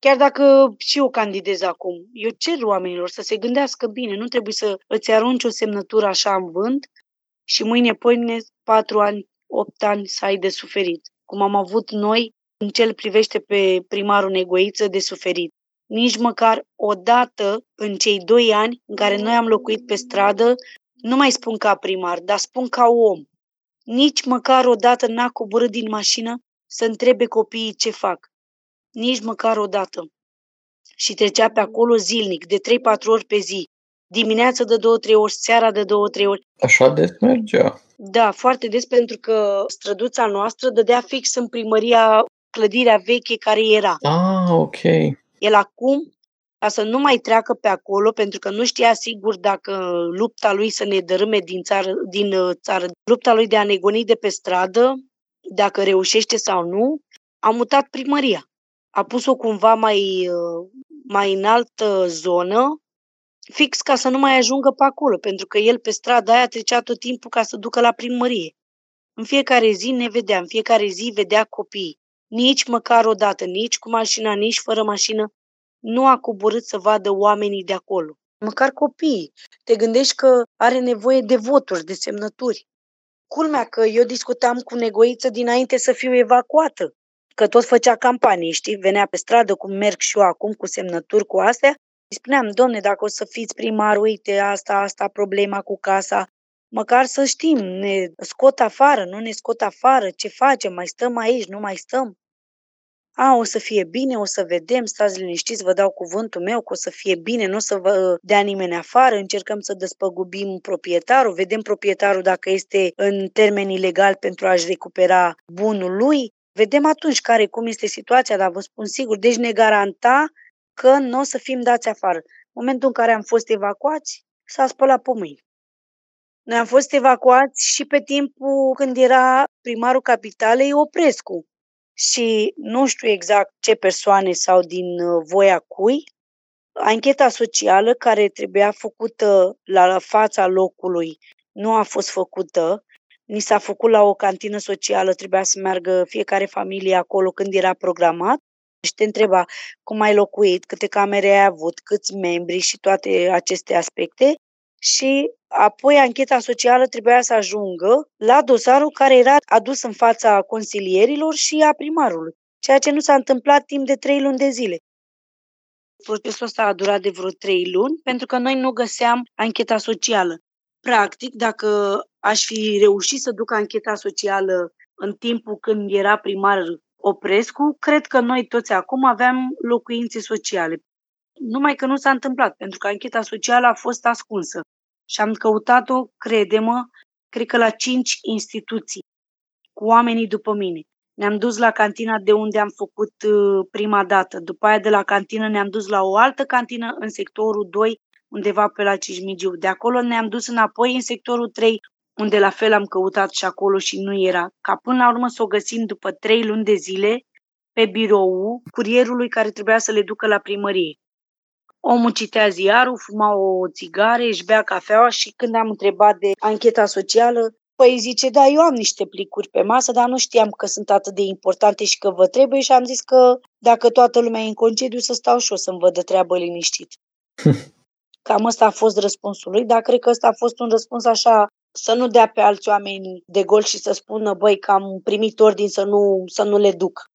Chiar dacă și eu candidez acum, eu cer oamenilor să se gândească bine, nu trebuie să îți arunci o semnătură așa în vânt și mâine, poine, patru ani, opt ani să ai de suferit, cum am avut noi în ce privește pe primarul Negoiță de suferit nici măcar o dată în cei doi ani în care noi am locuit pe stradă, nu mai spun ca primar, dar spun ca om. Nici măcar o dată n-a coborât din mașină să întrebe copiii ce fac. Nici măcar o dată. Și trecea pe acolo zilnic, de 3-4 ori pe zi. Dimineața de două, trei ori, seara de două, trei ori. Așa des mergea. Da, foarte des, pentru că străduța noastră dădea fix în primăria clădirea veche care era. Ah, ok. El acum, ca să nu mai treacă pe acolo, pentru că nu știa sigur dacă lupta lui să ne dărâme din țară, din uh, țară, lupta lui de a negoni de pe stradă, dacă reușește sau nu, a mutat primăria. A pus-o cumva mai, uh, mai în altă zonă, fix ca să nu mai ajungă pe acolo, pentru că el pe strada aia trecea tot timpul ca să ducă la primărie. În fiecare zi ne vedea, în fiecare zi vedea copiii nici măcar o dată, nici cu mașina, nici fără mașină, nu a coborât să vadă oamenii de acolo. Măcar copiii. Te gândești că are nevoie de voturi, de semnături. Culmea că eu discutam cu negoiță dinainte să fiu evacuată, că tot făcea campanie, știi? Venea pe stradă, cum merg și eu acum, cu semnături, cu astea. Îi spuneam, domne, dacă o să fiți primar, uite, asta, asta, problema cu casa, măcar să știm, ne scot afară, nu ne scot afară, ce facem, mai stăm aici, nu mai stăm. A, o să fie bine, o să vedem, stați liniștiți, vă dau cuvântul meu că o să fie bine, nu o să vă dea nimeni afară, încercăm să despăgubim proprietarul, vedem proprietarul dacă este în termeni legal pentru a-și recupera bunul lui, vedem atunci care, cum este situația, dar vă spun sigur, deci ne garanta că nu o să fim dați afară. În momentul în care am fost evacuați, s-a spălat pe mâini. Noi am fost evacuați și pe timpul când era primarul capitalei Oprescu și nu știu exact ce persoane sau din uh, voia cui, ancheta socială care trebuia făcută la fața locului nu a fost făcută. Ni s-a făcut la o cantină socială, trebuia să meargă fiecare familie acolo când era programat și te întreba cum ai locuit, câte camere ai avut, câți membri și toate aceste aspecte și apoi ancheta socială trebuia să ajungă la dosarul care era adus în fața consilierilor și a primarului, ceea ce nu s-a întâmplat timp de trei luni de zile. Procesul ăsta a durat de vreo trei luni pentru că noi nu găseam ancheta socială. Practic, dacă aș fi reușit să duc ancheta socială în timpul când era primar Oprescu, cred că noi toți acum aveam locuințe sociale. Numai că nu s-a întâmplat, pentru că ancheta socială a fost ascunsă. Și am căutat-o, crede-mă, cred că la cinci instituții, cu oamenii după mine. Ne-am dus la cantina de unde am făcut uh, prima dată. După aia de la cantină ne-am dus la o altă cantină în sectorul 2, undeva pe la Cismigiu. De acolo ne-am dus înapoi în sectorul 3, unde la fel am căutat și acolo și nu era. Ca până la urmă să o găsim după trei luni de zile pe birou curierului care trebuia să le ducă la primărie. Omul citea ziarul, fuma o țigare, își bea cafeaua și când am întrebat de ancheta socială, păi zice, da, eu am niște plicuri pe masă, dar nu știam că sunt atât de importante și că vă trebuie și am zis că dacă toată lumea e în concediu să stau și eu să-mi văd de treabă liniștit. Cam ăsta a fost răspunsul lui, dar cred că ăsta a fost un răspuns așa să nu dea pe alți oameni de gol și să spună, băi, că am primit ordin să nu, să nu le duc.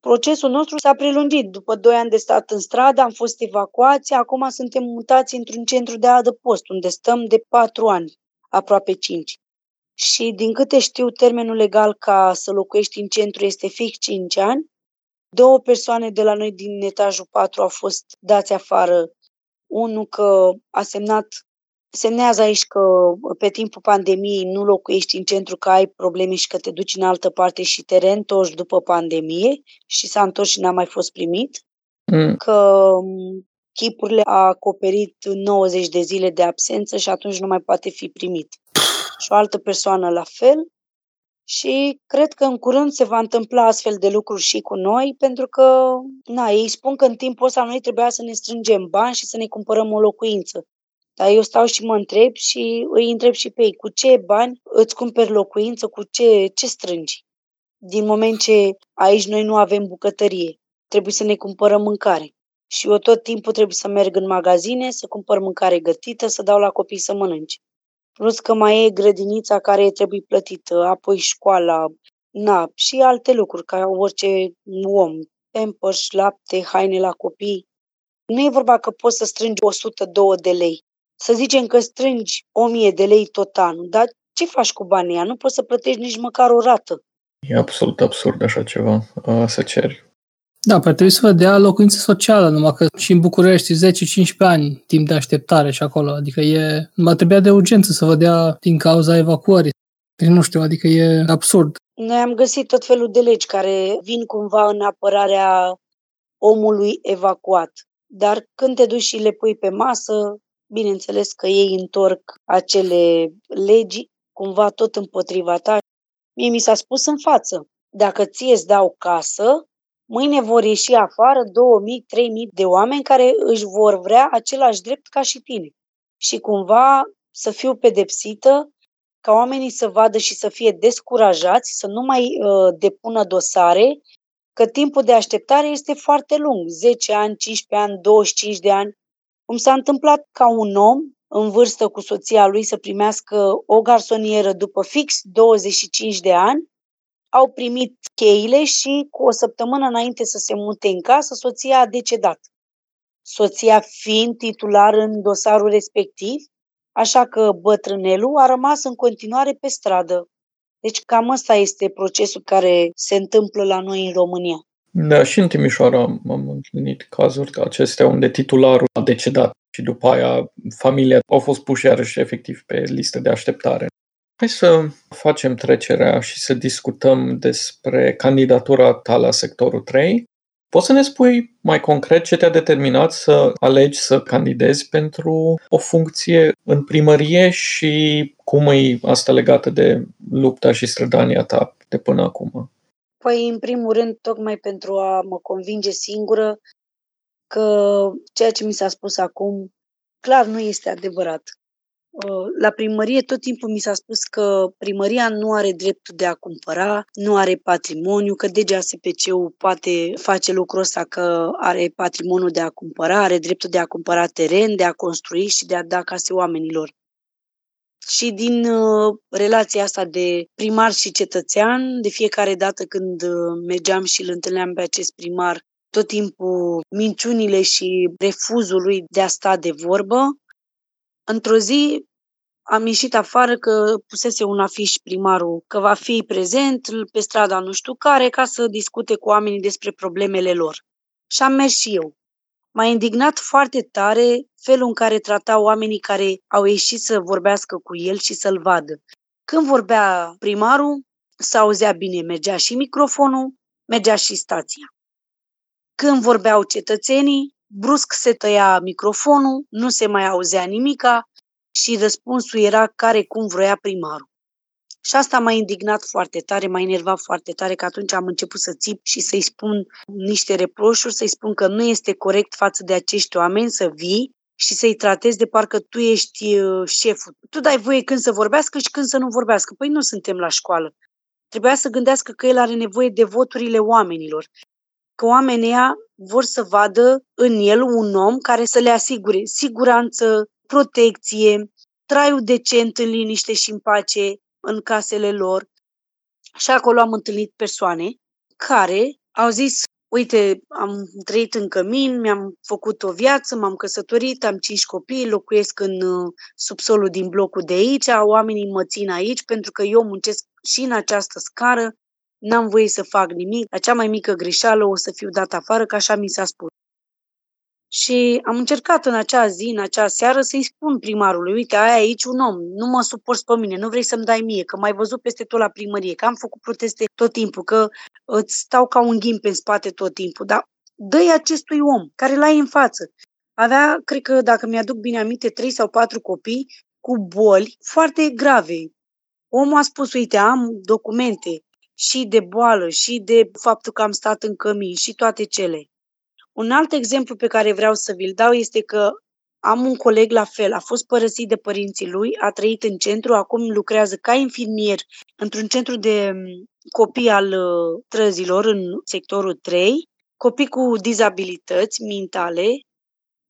Procesul nostru s-a prelungit. După doi ani de stat în stradă, am fost evacuați, acum suntem mutați într-un centru de adăpost, unde stăm de patru ani, aproape cinci. Și din câte știu, termenul legal ca să locuiești în centru este fix 5 ani. Două persoane de la noi din etajul 4 au fost dați afară. Unul că a semnat semnează aici că pe timpul pandemiei nu locuiești în centru, că ai probleme și că te duci în altă parte și te reîntorci după pandemie și s-a întors și n-a mai fost primit, mm. că chipurile a acoperit 90 de zile de absență și atunci nu mai poate fi primit. Și o altă persoană la fel. Și cred că în curând se va întâmpla astfel de lucruri și cu noi, pentru că, na, ei spun că în timpul ăsta noi trebuia să ne strângem bani și să ne cumpărăm o locuință. Dar eu stau și mă întreb și îi întreb și pe ei, cu ce bani îți cumperi locuință, cu ce, ce strângi? Din moment ce aici noi nu avem bucătărie, trebuie să ne cumpărăm mâncare. Și eu tot timpul trebuie să merg în magazine, să cumpăr mâncare gătită, să dau la copii să mănânce. Plus că mai e grădinița care trebuie plătită, apoi școala, na, și alte lucruri, ca orice om, pampers, lapte, haine la copii. Nu e vorba că poți să strângi 102 de lei să zicem că strângi 1000 de lei tot anul, dar ce faci cu banii Nu poți să plătești nici măcar o rată. E absolut absurd așa ceva să ceri. Da, păi trebuie să vă dea locuință socială, numai că și în București 10-15 ani timp de așteptare și acolo, adică e, numai trebuia de urgență să vă dea din cauza evacuării. Deci nu știu, adică e absurd. Noi am găsit tot felul de legi care vin cumva în apărarea omului evacuat. Dar când te duci și le pui pe masă, Bineînțeles că ei întorc acele legi cumva tot împotriva ta. Mie mi s-a spus în față, dacă ție îți dau casă, mâine vor ieși afară 2000, 3000 de oameni care își vor vrea același drept ca și tine. Și cumva să fiu pedepsită, ca oamenii să vadă și să fie descurajați, să nu mai uh, depună dosare, că timpul de așteptare este foarte lung, 10 ani, 15 ani, 25 de ani cum s-a întâmplat ca un om în vârstă cu soția lui să primească o garsonieră după fix 25 de ani, au primit cheile și cu o săptămână înainte să se mute în casă, soția a decedat. Soția fiind titular în dosarul respectiv, așa că bătrânelul a rămas în continuare pe stradă. Deci cam asta este procesul care se întâmplă la noi în România. Da, și în Timișoara am întâlnit cazuri acestea unde titularul a decedat și după aia familia au fost puși iarăși efectiv pe listă de așteptare. Hai să facem trecerea și să discutăm despre candidatura ta la sectorul 3. Poți să ne spui mai concret ce te-a determinat să alegi să candidezi pentru o funcție în primărie și cum e asta legată de lupta și strădania ta de până acum? Păi, în primul rând, tocmai pentru a mă convinge singură că ceea ce mi s-a spus acum clar nu este adevărat. Uh, la primărie tot timpul mi s-a spus că primăria nu are dreptul de a cumpăra, nu are patrimoniu, că DGASPC-ul poate face lucrul ăsta că are patrimoniul de a cumpăra, are dreptul de a cumpăra teren, de a construi și de a da case oamenilor. Și din uh, relația asta de primar și cetățean, de fiecare dată când uh, mergeam și îl întâlneam pe acest primar, tot timpul minciunile și refuzul lui de a sta de vorbă, Într-o zi am ieșit afară că pusese un afiș primarul că va fi prezent pe strada nu știu care ca să discute cu oamenii despre problemele lor. Și am mers și eu. M-a indignat foarte tare felul în care trata oamenii care au ieșit să vorbească cu el și să-l vadă. Când vorbea primarul, s-auzea bine, mergea și microfonul, mergea și stația. Când vorbeau cetățenii, brusc se tăia microfonul, nu se mai auzea nimica și răspunsul era care cum vroia primarul. Și asta m-a indignat foarte tare, m-a enervat foarte tare că atunci am început să țip și să-i spun niște reproșuri, să-i spun că nu este corect față de acești oameni să vii și să-i tratezi de parcă tu ești uh, șeful. Tu dai voie când să vorbească și când să nu vorbească. Păi nu suntem la școală. Trebuia să gândească că el are nevoie de voturile oamenilor că oamenii vor să vadă în el un om care să le asigure siguranță, protecție, traiul decent în liniște și în pace în casele lor. Și acolo am întâlnit persoane care au zis, uite, am trăit în cămin, mi-am făcut o viață, m-am căsătorit, am cinci copii, locuiesc în uh, subsolul din blocul de aici, oamenii mă țin aici pentru că eu muncesc și în această scară n-am voie să fac nimic, la cea mai mică greșeală o să fiu dat afară, că așa mi s-a spus. Și am încercat în acea zi, în acea seară, să-i spun primarului, uite, ai aici un om, nu mă suporți pe mine, nu vrei să-mi dai mie, că m-ai văzut peste tot la primărie, că am făcut proteste tot timpul, că îți stau ca un ghim pe spate tot timpul, dar dă acestui om care l-ai în față. Avea, cred că, dacă mi-aduc bine aminte, trei sau patru copii cu boli foarte grave. Omul a spus, uite, am documente, și de boală, și de faptul că am stat în cămin, și toate cele. Un alt exemplu pe care vreau să vi-l dau este că am un coleg la fel, a fost părăsit de părinții lui, a trăit în centru, acum lucrează ca infirmier într-un centru de mm, copii al uh, trăzilor în sectorul 3, copii cu dizabilități mentale,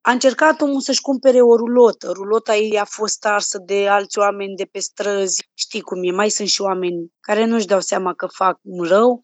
a încercat omul să-și cumpere o rulotă. Rulota ei a fost arsă de alți oameni de pe străzi. Știi cum e, mai sunt și oameni care nu-și dau seama că fac un rău.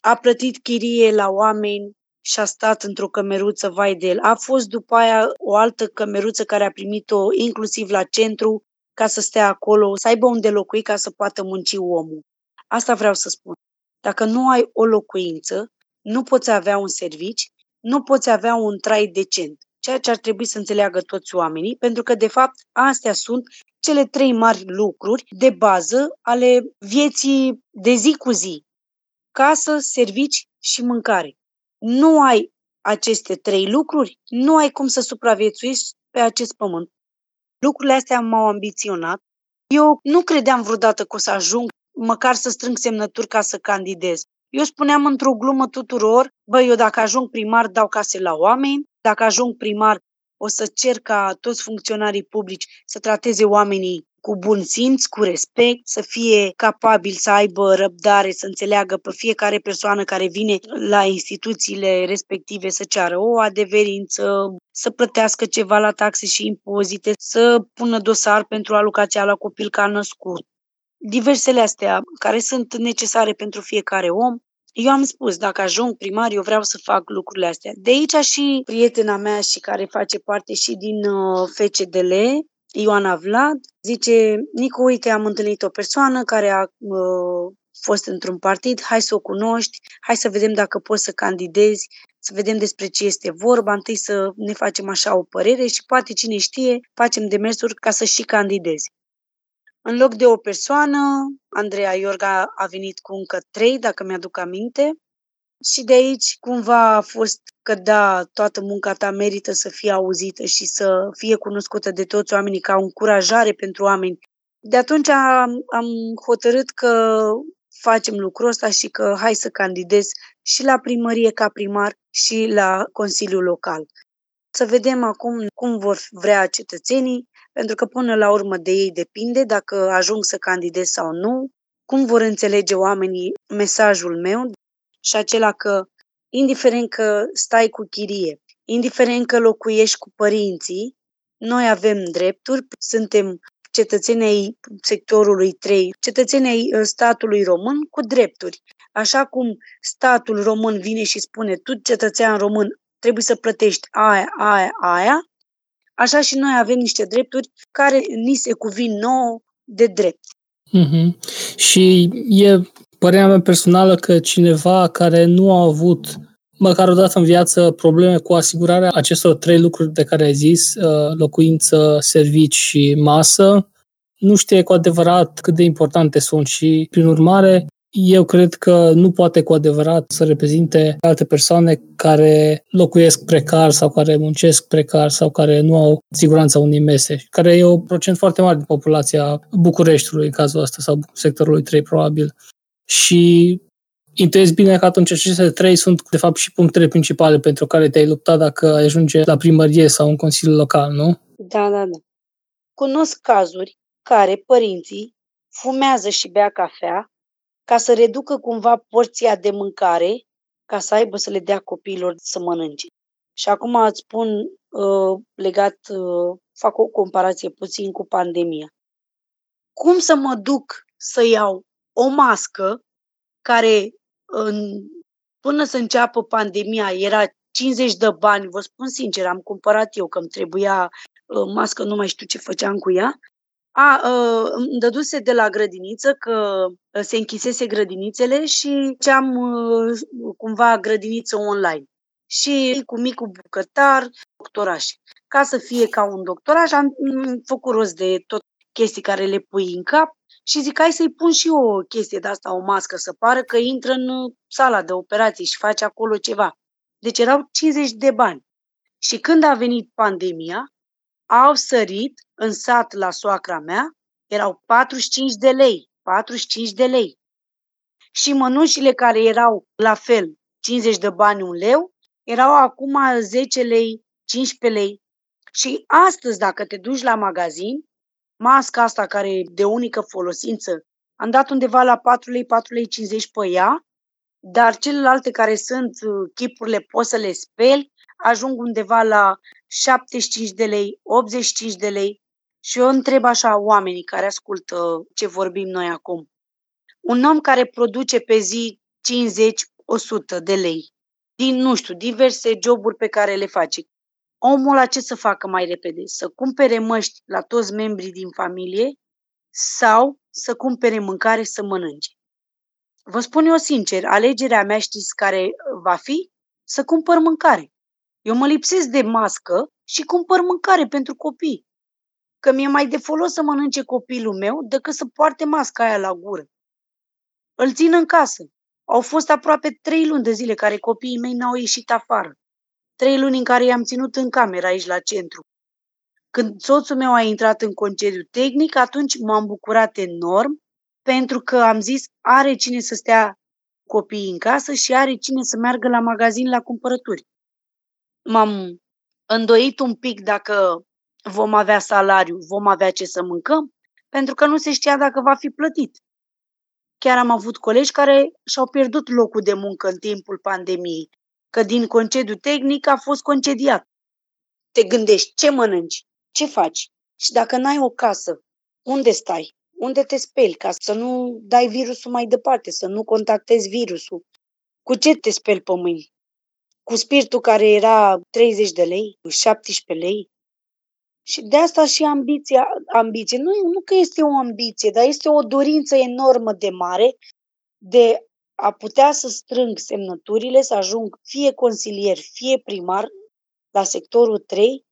A plătit chirie la oameni și a stat într-o cămeruță, vai de el. A fost după aia o altă cămeruță care a primit-o inclusiv la centru ca să stea acolo, să aibă unde locui ca să poată munci omul. Asta vreau să spun. Dacă nu ai o locuință, nu poți avea un servici, nu poți avea un trai decent ceea ce ar trebui să înțeleagă toți oamenii, pentru că, de fapt, astea sunt cele trei mari lucruri de bază ale vieții de zi cu zi. Casă, servici și mâncare. Nu ai aceste trei lucruri, nu ai cum să supraviețuiești pe acest pământ. Lucrurile astea m-au ambiționat. Eu nu credeam vreodată că o să ajung măcar să strâng semnături ca să candidez. Eu spuneam într-o glumă tuturor, bă, eu dacă ajung primar dau case la oameni, dacă ajung primar o să cer ca toți funcționarii publici să trateze oamenii cu bun simț, cu respect, să fie capabil să aibă răbdare, să înțeleagă pe fiecare persoană care vine la instituțiile respective să ceară o adeverință, să plătească ceva la taxe și impozite, să pună dosar pentru alocația la copil ca născut. Diversele astea care sunt necesare pentru fiecare om. Eu am spus, dacă ajung primar, eu vreau să fac lucrurile astea. De aici și prietena mea și care face parte și din uh, FCDL, Ioana Vlad, zice, Nicu, uite, am întâlnit o persoană care a uh, fost într-un partid, hai să o cunoști, hai să vedem dacă poți să candidezi, să vedem despre ce este vorba, întâi să ne facem așa o părere și poate cine știe, facem demersuri ca să și candidezi. În loc de o persoană, Andreea Iorga a venit cu încă trei, dacă mi-aduc aminte, și de aici cumva a fost că da, toată munca ta merită să fie auzită și să fie cunoscută de toți oamenii ca o încurajare pentru oameni. De atunci am, am hotărât că facem lucrul ăsta și că hai să candidez și la primărie ca primar și la Consiliul Local. Să vedem acum cum vor vrea cetățenii, pentru că până la urmă de ei depinde dacă ajung să candidez sau nu, cum vor înțelege oamenii mesajul meu și acela că, indiferent că stai cu chirie, indiferent că locuiești cu părinții, noi avem drepturi, suntem cetățenii sectorului 3, cetățenii uh, statului român cu drepturi. Așa cum statul român vine și spune, tu cetățean român trebuie să plătești aia, aia, aia, așa și noi avem niște drepturi care ni se cuvin nouă de drept. Mm-hmm. Și e părerea mea personală că cineva care nu a avut măcar o dată în viață probleme cu asigurarea acestor trei lucruri de care ai zis, uh, locuință, servici și masă, nu știe cu adevărat cât de importante sunt și, prin urmare, eu cred că nu poate cu adevărat să reprezinte alte persoane care locuiesc precar sau care muncesc precar sau care nu au siguranța unei mese, care e un procent foarte mare din populația Bucureștiului în cazul ăsta sau sectorului 3 probabil. Și intuiesc bine că atunci aceste trei sunt de fapt și punctele principale pentru care te-ai luptat dacă ajunge la primărie sau în Consiliul Local, nu? Da, da, da. Cunosc cazuri care părinții fumează și bea cafea ca să reducă cumva porția de mâncare, ca să aibă să le dea copiilor să mănânce. Și acum îți spun uh, legat, uh, fac o comparație puțin cu pandemia. Cum să mă duc să iau o mască care în, până să înceapă pandemia era 50 de bani, vă spun sincer, am cumpărat eu că îmi trebuia uh, mască, nu mai știu ce făceam cu ea, a, uh, îmi dăduse de la grădiniță că uh, se închisese grădinițele și ce am uh, cumva grădiniță online. Și cu micul bucătar, doctoraș. Ca să fie ca un doctoraș, am făcut rost de tot chestii care le pui în cap și zic, hai să-i pun și eu o chestie de asta, o mască, să pară că intră în sala de operații și face acolo ceva. Deci erau 50 de bani. Și când a venit pandemia, au sărit în sat la soacra mea, erau 45 de lei, 45 de lei. Și mănușile care erau la fel, 50 de bani un leu, erau acum 10 lei, 15 lei. Și astăzi, dacă te duci la magazin, masca asta care e de unică folosință, am dat undeva la 4 lei, 4 lei 50 pe ea, dar celelalte care sunt uh, chipurile poți să le speli, ajung undeva la 75 de lei, 85 de lei. Și eu întreb așa oamenii care ascultă ce vorbim noi acum. Un om care produce pe zi 50-100 de lei din, nu știu, diverse joburi pe care le face. Omul la ce să facă mai repede? Să cumpere măști la toți membrii din familie sau să cumpere mâncare să mănânce? Vă spun eu sincer, alegerea mea știți care va fi? Să cumpăr mâncare. Eu mă lipsesc de mască și cumpăr mâncare pentru copii. Că mi-e mai de folos să mănânce copilul meu decât să poarte masca aia la gură. Îl țin în casă. Au fost aproape trei luni de zile care copiii mei n-au ieșit afară. Trei luni în care i-am ținut în cameră aici la centru. Când soțul meu a intrat în concediu tehnic, atunci m-am bucurat enorm pentru că am zis are cine să stea copiii în casă și are cine să meargă la magazin la cumpărături m-am îndoit un pic dacă vom avea salariu, vom avea ce să mâncăm, pentru că nu se știa dacă va fi plătit. Chiar am avut colegi care și-au pierdut locul de muncă în timpul pandemiei, că din concediu tehnic a fost concediat. Te gândești ce mănânci, ce faci și dacă n-ai o casă, unde stai, unde te speli ca să nu dai virusul mai departe, să nu contactezi virusul. Cu ce te speli pe mâini? Cu spiritul care era 30 de lei, 17 lei? Și de asta și ambiția, ambiție. Nu, nu că este o ambiție, dar este o dorință enormă de mare de a putea să strâng semnăturile, să ajung fie consilier, fie primar la sectorul 3.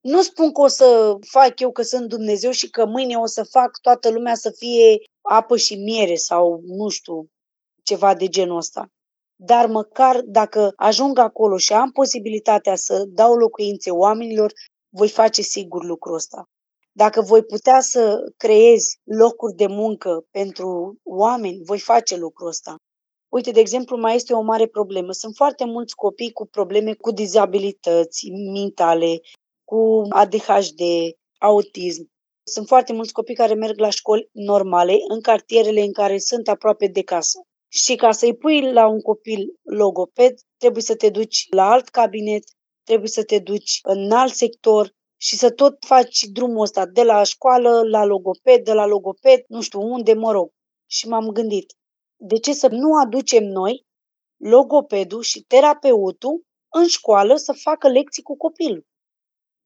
Nu spun că o să fac eu că sunt Dumnezeu și că mâine o să fac toată lumea să fie apă și miere sau nu știu, ceva de genul ăsta. Dar măcar dacă ajung acolo și am posibilitatea să dau locuințe oamenilor, voi face sigur lucrul ăsta. Dacă voi putea să creez locuri de muncă pentru oameni, voi face lucrul ăsta. Uite, de exemplu, mai este o mare problemă. Sunt foarte mulți copii cu probleme cu dizabilități mentale, cu ADHD, autism. Sunt foarte mulți copii care merg la școli normale, în cartierele în care sunt aproape de casă. Și ca să-i pui la un copil logoped, trebuie să te duci la alt cabinet, trebuie să te duci în alt sector și să tot faci drumul ăsta de la școală la logoped, de la logoped, nu știu unde, mă rog. Și m-am gândit, de ce să nu aducem noi logopedul și terapeutul în școală să facă lecții cu copilul?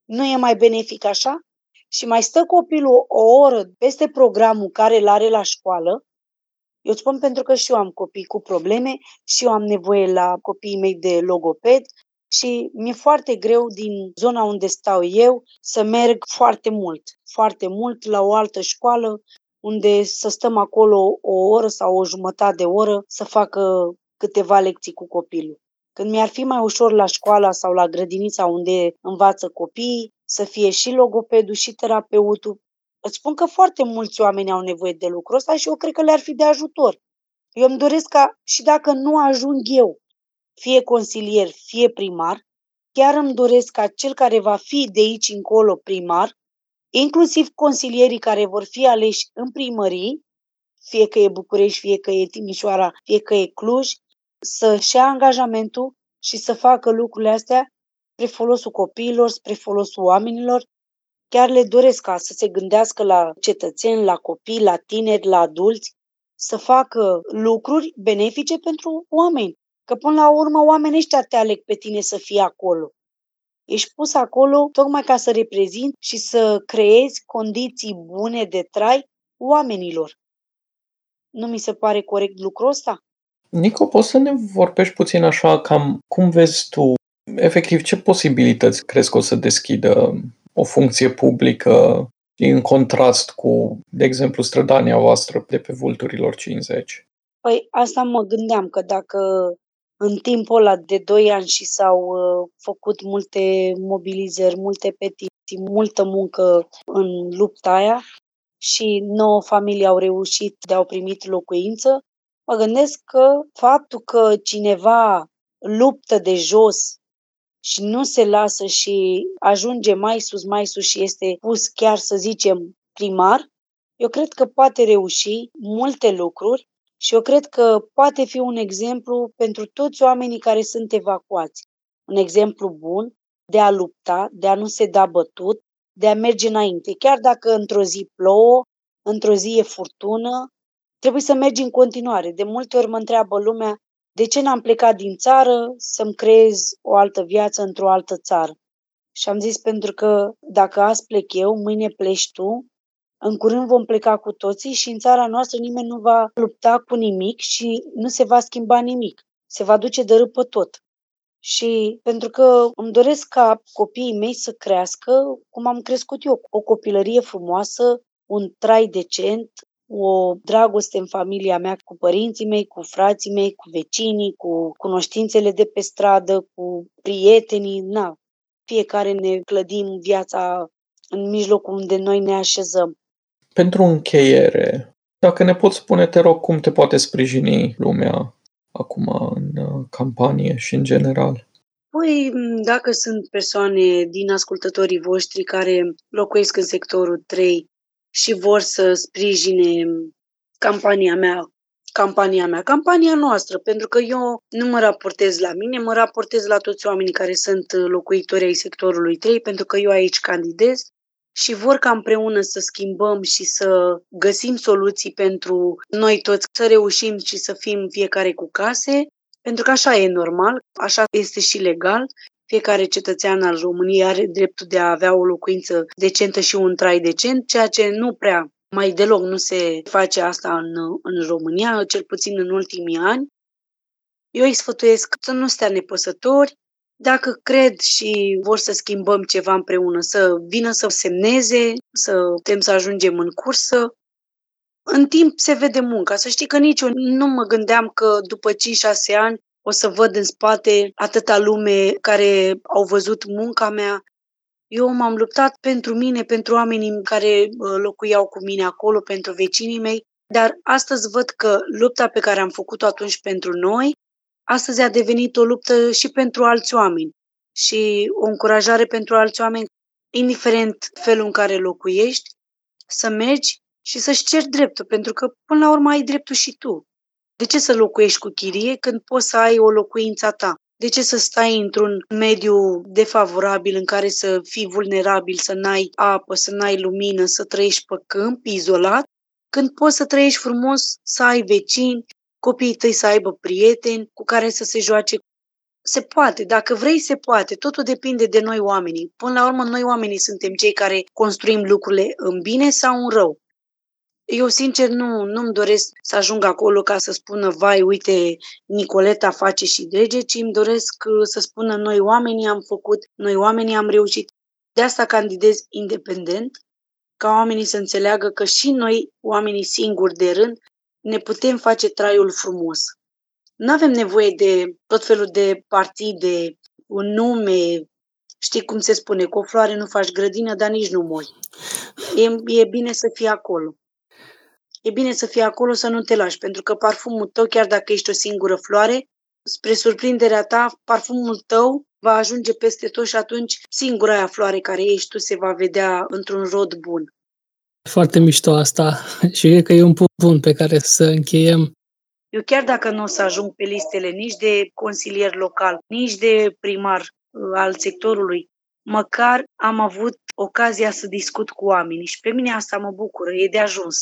Nu e mai benefic așa? Și mai stă copilul o oră peste programul care îl are la școală. Eu spun pentru că și eu am copii cu probleme și eu am nevoie la copiii mei de logoped și mi-e foarte greu din zona unde stau eu să merg foarte mult, foarte mult la o altă școală unde să stăm acolo o oră sau o jumătate de oră să facă câteva lecții cu copilul. Când mi-ar fi mai ușor la școala sau la grădinița unde învață copiii, să fie și logopedul și terapeutul. Îți spun că foarte mulți oameni au nevoie de lucrul ăsta și eu cred că le-ar fi de ajutor. Eu îmi doresc ca și dacă nu ajung eu fie consilier, fie primar, chiar îmi doresc ca cel care va fi de aici încolo primar, inclusiv consilierii care vor fi aleși în primării, fie că e București, fie că e Timișoara, fie că e Cluj, să-și ia angajamentul și să facă lucrurile astea spre folosul copiilor, spre folosul oamenilor. Chiar le doresc ca să se gândească la cetățeni, la copii, la tineri, la adulți, să facă lucruri benefice pentru oameni. Că până la urmă oamenii ăștia te aleg pe tine să fii acolo. Ești pus acolo tocmai ca să reprezinți și să creezi condiții bune de trai oamenilor. Nu mi se pare corect lucrul ăsta? Nico, poți să ne vorbești puțin așa cam cum vezi tu, efectiv, ce posibilități crezi că o să deschidă o funcție publică în contrast cu, de exemplu, strădania voastră de pe Vulturilor 50? Păi asta mă gândeam, că dacă în timpul ăla de 2 ani și s-au uh, făcut multe mobilizări, multe petiții, multă muncă în lupta aia și nouă familii au reușit de au primit locuință, mă gândesc că faptul că cineva luptă de jos și nu se lasă și ajunge mai sus, mai sus și este pus chiar să zicem primar, eu cred că poate reuși multe lucruri și eu cred că poate fi un exemplu pentru toți oamenii care sunt evacuați. Un exemplu bun de a lupta, de a nu se da bătut, de a merge înainte. Chiar dacă într-o zi plouă, într-o zi e furtună, trebuie să mergi în continuare. De multe ori mă întreabă lumea de ce n-am plecat din țară să-mi creez o altă viață într-o altă țară. Și am zis pentru că dacă azi plec eu, mâine pleci tu în curând vom pleca cu toții și în țara noastră nimeni nu va lupta cu nimic și nu se va schimba nimic. Se va duce de râpă tot. Și pentru că îmi doresc ca copiii mei să crească cum am crescut eu, o copilărie frumoasă, un trai decent, o dragoste în familia mea cu părinții mei, cu frații mei, cu vecinii, cu cunoștințele de pe stradă, cu prietenii, na, fiecare ne clădim viața în mijlocul unde noi ne așezăm. Pentru încheiere, dacă ne poți spune, te rog, cum te poate sprijini lumea acum în uh, campanie și în general? Păi, dacă sunt persoane din ascultătorii voștri care locuiesc în sectorul 3 și vor să sprijine campania mea, campania mea, campania noastră, pentru că eu nu mă raportez la mine, mă raportez la toți oamenii care sunt locuitori ai sectorului 3, pentru că eu aici candidez și vor ca împreună să schimbăm și să găsim soluții pentru noi toți, să reușim și să fim fiecare cu case, pentru că așa e normal, așa este și legal. Fiecare cetățean al României are dreptul de a avea o locuință decentă și un trai decent, ceea ce nu prea mai deloc nu se face asta în, în România, cel puțin în ultimii ani. Eu îi sfătuiesc să nu stea nepăsători, dacă cred și vor să schimbăm ceva împreună, să vină să semneze, să putem să ajungem în cursă. În timp se vede munca. Să știi că nici eu nu mă gândeam că după 5-6 ani o să văd în spate atâta lume care au văzut munca mea. Eu m-am luptat pentru mine, pentru oamenii care locuiau cu mine acolo, pentru vecinii mei, dar astăzi văd că lupta pe care am făcut-o atunci pentru noi astăzi a devenit o luptă și pentru alți oameni și o încurajare pentru alți oameni, indiferent felul în care locuiești, să mergi și să-și ceri dreptul, pentru că până la urmă ai dreptul și tu. De ce să locuiești cu chirie când poți să ai o locuință ta? De ce să stai într-un mediu defavorabil în care să fii vulnerabil, să n-ai apă, să n-ai lumină, să trăiești pe câmp, izolat, când poți să trăiești frumos, să ai vecini, copiii tăi să aibă prieteni cu care să se joace. Se poate, dacă vrei, se poate. Totul depinde de noi oamenii. Până la urmă, noi oamenii suntem cei care construim lucrurile în bine sau în rău. Eu, sincer, nu, nu-mi doresc să ajung acolo ca să spună, vai, uite, Nicoleta face și drege, ci îmi doresc uh, să spună, noi oamenii am făcut, noi oamenii am reușit. De asta candidez independent, ca oamenii să înțeleagă că și noi, oamenii singuri de rând, ne putem face traiul frumos. Nu avem nevoie de tot felul de partide, un nume, știi cum se spune, cu o floare nu faci grădină, dar nici nu mori. E, e bine să fii acolo. E bine să fii acolo să nu te lași, pentru că parfumul tău, chiar dacă ești o singură floare, spre surprinderea ta, parfumul tău va ajunge peste tot și atunci singura aia floare care ești tu se va vedea într-un rod bun. Foarte mișto asta și cred că e un punct bun pe care să încheiem. Eu chiar dacă nu o să ajung pe listele nici de consilier local, nici de primar uh, al sectorului, măcar am avut ocazia să discut cu oamenii și pe mine asta mă bucură, e de ajuns.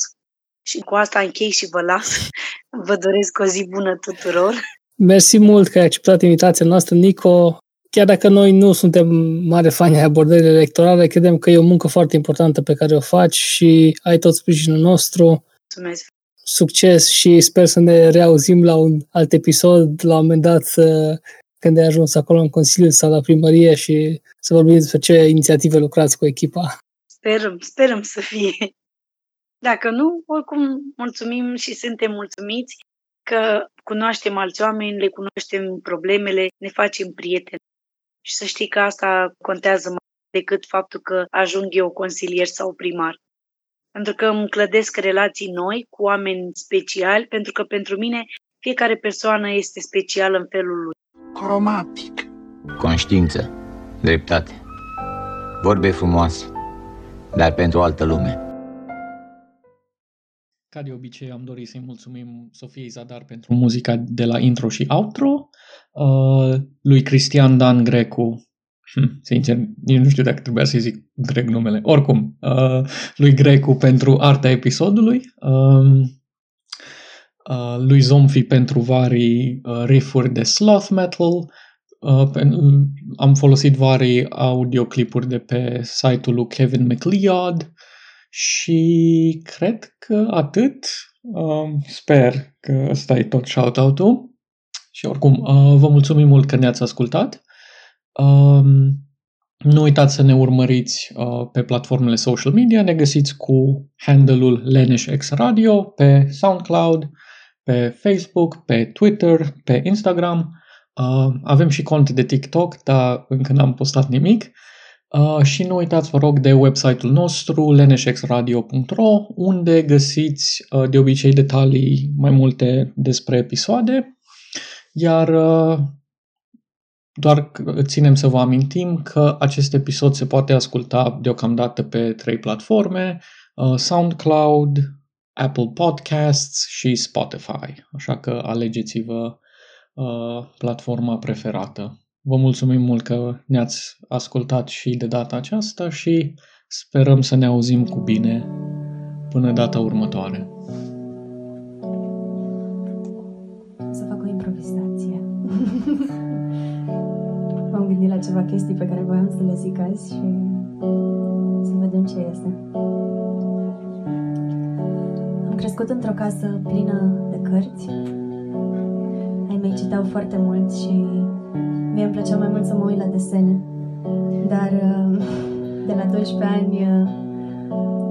Și cu asta închei și vă las. Vă doresc o zi bună tuturor. Mersi mult că ai acceptat invitația noastră, Nico chiar dacă noi nu suntem mare fani ai abordării electorale, credem că e o muncă foarte importantă pe care o faci și ai tot sprijinul nostru. Mulțumesc! Succes și sper să ne reauzim la un alt episod, la un moment dat, când ai ajuns acolo în Consiliu sau la primărie și să vorbim despre ce inițiative lucrați cu echipa. Sperăm, sperăm să fie. Dacă nu, oricum mulțumim și suntem mulțumiți că cunoaștem alți oameni, le cunoaștem problemele, ne facem prieteni. Și să știi că asta contează mai decât faptul că ajung eu consilier sau primar. Pentru că îmi clădesc relații noi cu oameni speciali, pentru că pentru mine fiecare persoană este specială în felul lui. Cromatic. Conștiință, dreptate, vorbe frumoase, dar pentru o altă lume. Ca de obicei, am dorit să-i mulțumim Sofiei Zadar pentru muzica de la intro și outro, uh, lui Cristian Dan Grecu, hm, sincer, nici nu știu dacă trebuia să-i zic grec numele, oricum, uh, lui Grecu pentru arta episodului, uh, uh, lui Zomfi pentru vari uh, riffuri de sloth metal, Uh, am folosit vari audioclipuri de pe site-ul lui Kevin McLeod, și cred că atât. Uh, sper că ăsta e tot shout-out-ul. Și oricum, uh, vă mulțumim mult că ne-ați ascultat. Uh, nu uitați să ne urmăriți uh, pe platformele social media. Ne găsiți cu handle-ul LeneșX Radio pe SoundCloud, pe Facebook, pe Twitter, pe Instagram. Uh, avem și cont de TikTok, dar încă n-am postat nimic. Uh, și nu uitați, vă rog, de website-ul nostru, leneshexradio.ro, unde găsiți uh, de obicei detalii mai multe despre episoade. Iar uh, doar că ținem să vă amintim că acest episod se poate asculta deocamdată pe trei platforme, uh, SoundCloud, Apple Podcasts și Spotify. Așa că alegeți-vă uh, platforma preferată. Vă mulțumim mult că ne-ați ascultat și de data aceasta și sperăm să ne auzim cu bine până data următoare. Să fac o improvizație. M-am gândit la ceva chestii pe care voiam să le zic azi și să vedem ce este. Am crescut într-o casă plină de cărți. Ai mei citeau foarte mult și mie îmi plăcea mai mult să mă uit la desene. Dar uh, de la 12 ani uh,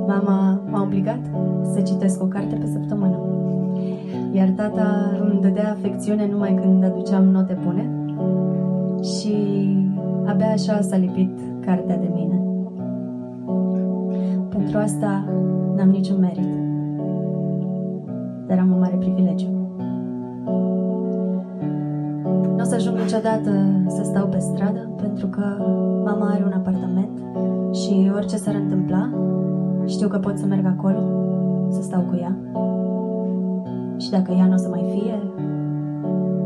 mama m-a obligat să citesc o carte pe săptămână. Iar tata îmi dădea afecțiune numai când aduceam note bune și abia așa s-a lipit cartea de mine. Pentru asta n-am niciun merit, dar am un mare privilegiu. Nu o să ajung niciodată să stau pe stradă, pentru că mama are un apartament și orice s-ar întâmpla, știu că pot să merg acolo, să stau cu ea. Și dacă ea nu o să mai fie,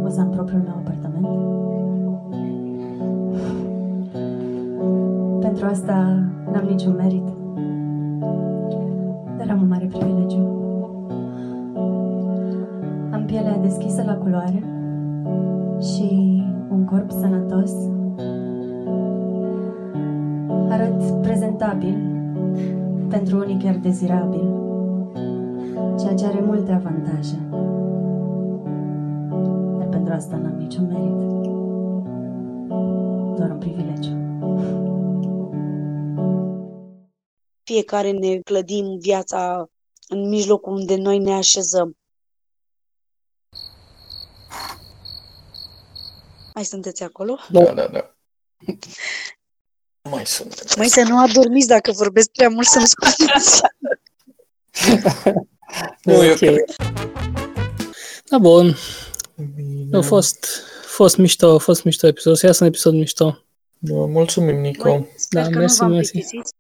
o să am propriul meu apartament. Pentru asta n-am niciun merit, dar am un mare privilegiu. Am pielea deschisă la culoare și un corp sănătos. Arăt prezentabil, pentru unii chiar dezirabil, ceea ce are multe avantaje. Dar pentru asta n-am niciun merit, doar un privilegiu. Fiecare ne clădim viața în mijlocul unde noi ne așezăm. Mai sunteți acolo? Da, da, da. Mai sunt. Mai să nu adormiți dacă vorbesc prea mult să-mi spuneți. Nu, eu Ok. cred. Da, bun. Bine. A fost, fost mișto, a fost mișto episod. Să iasă un episod mișto. Da, mulțumim, Nico. Sper Da, că mersi, nu v-am mersi. plictisit.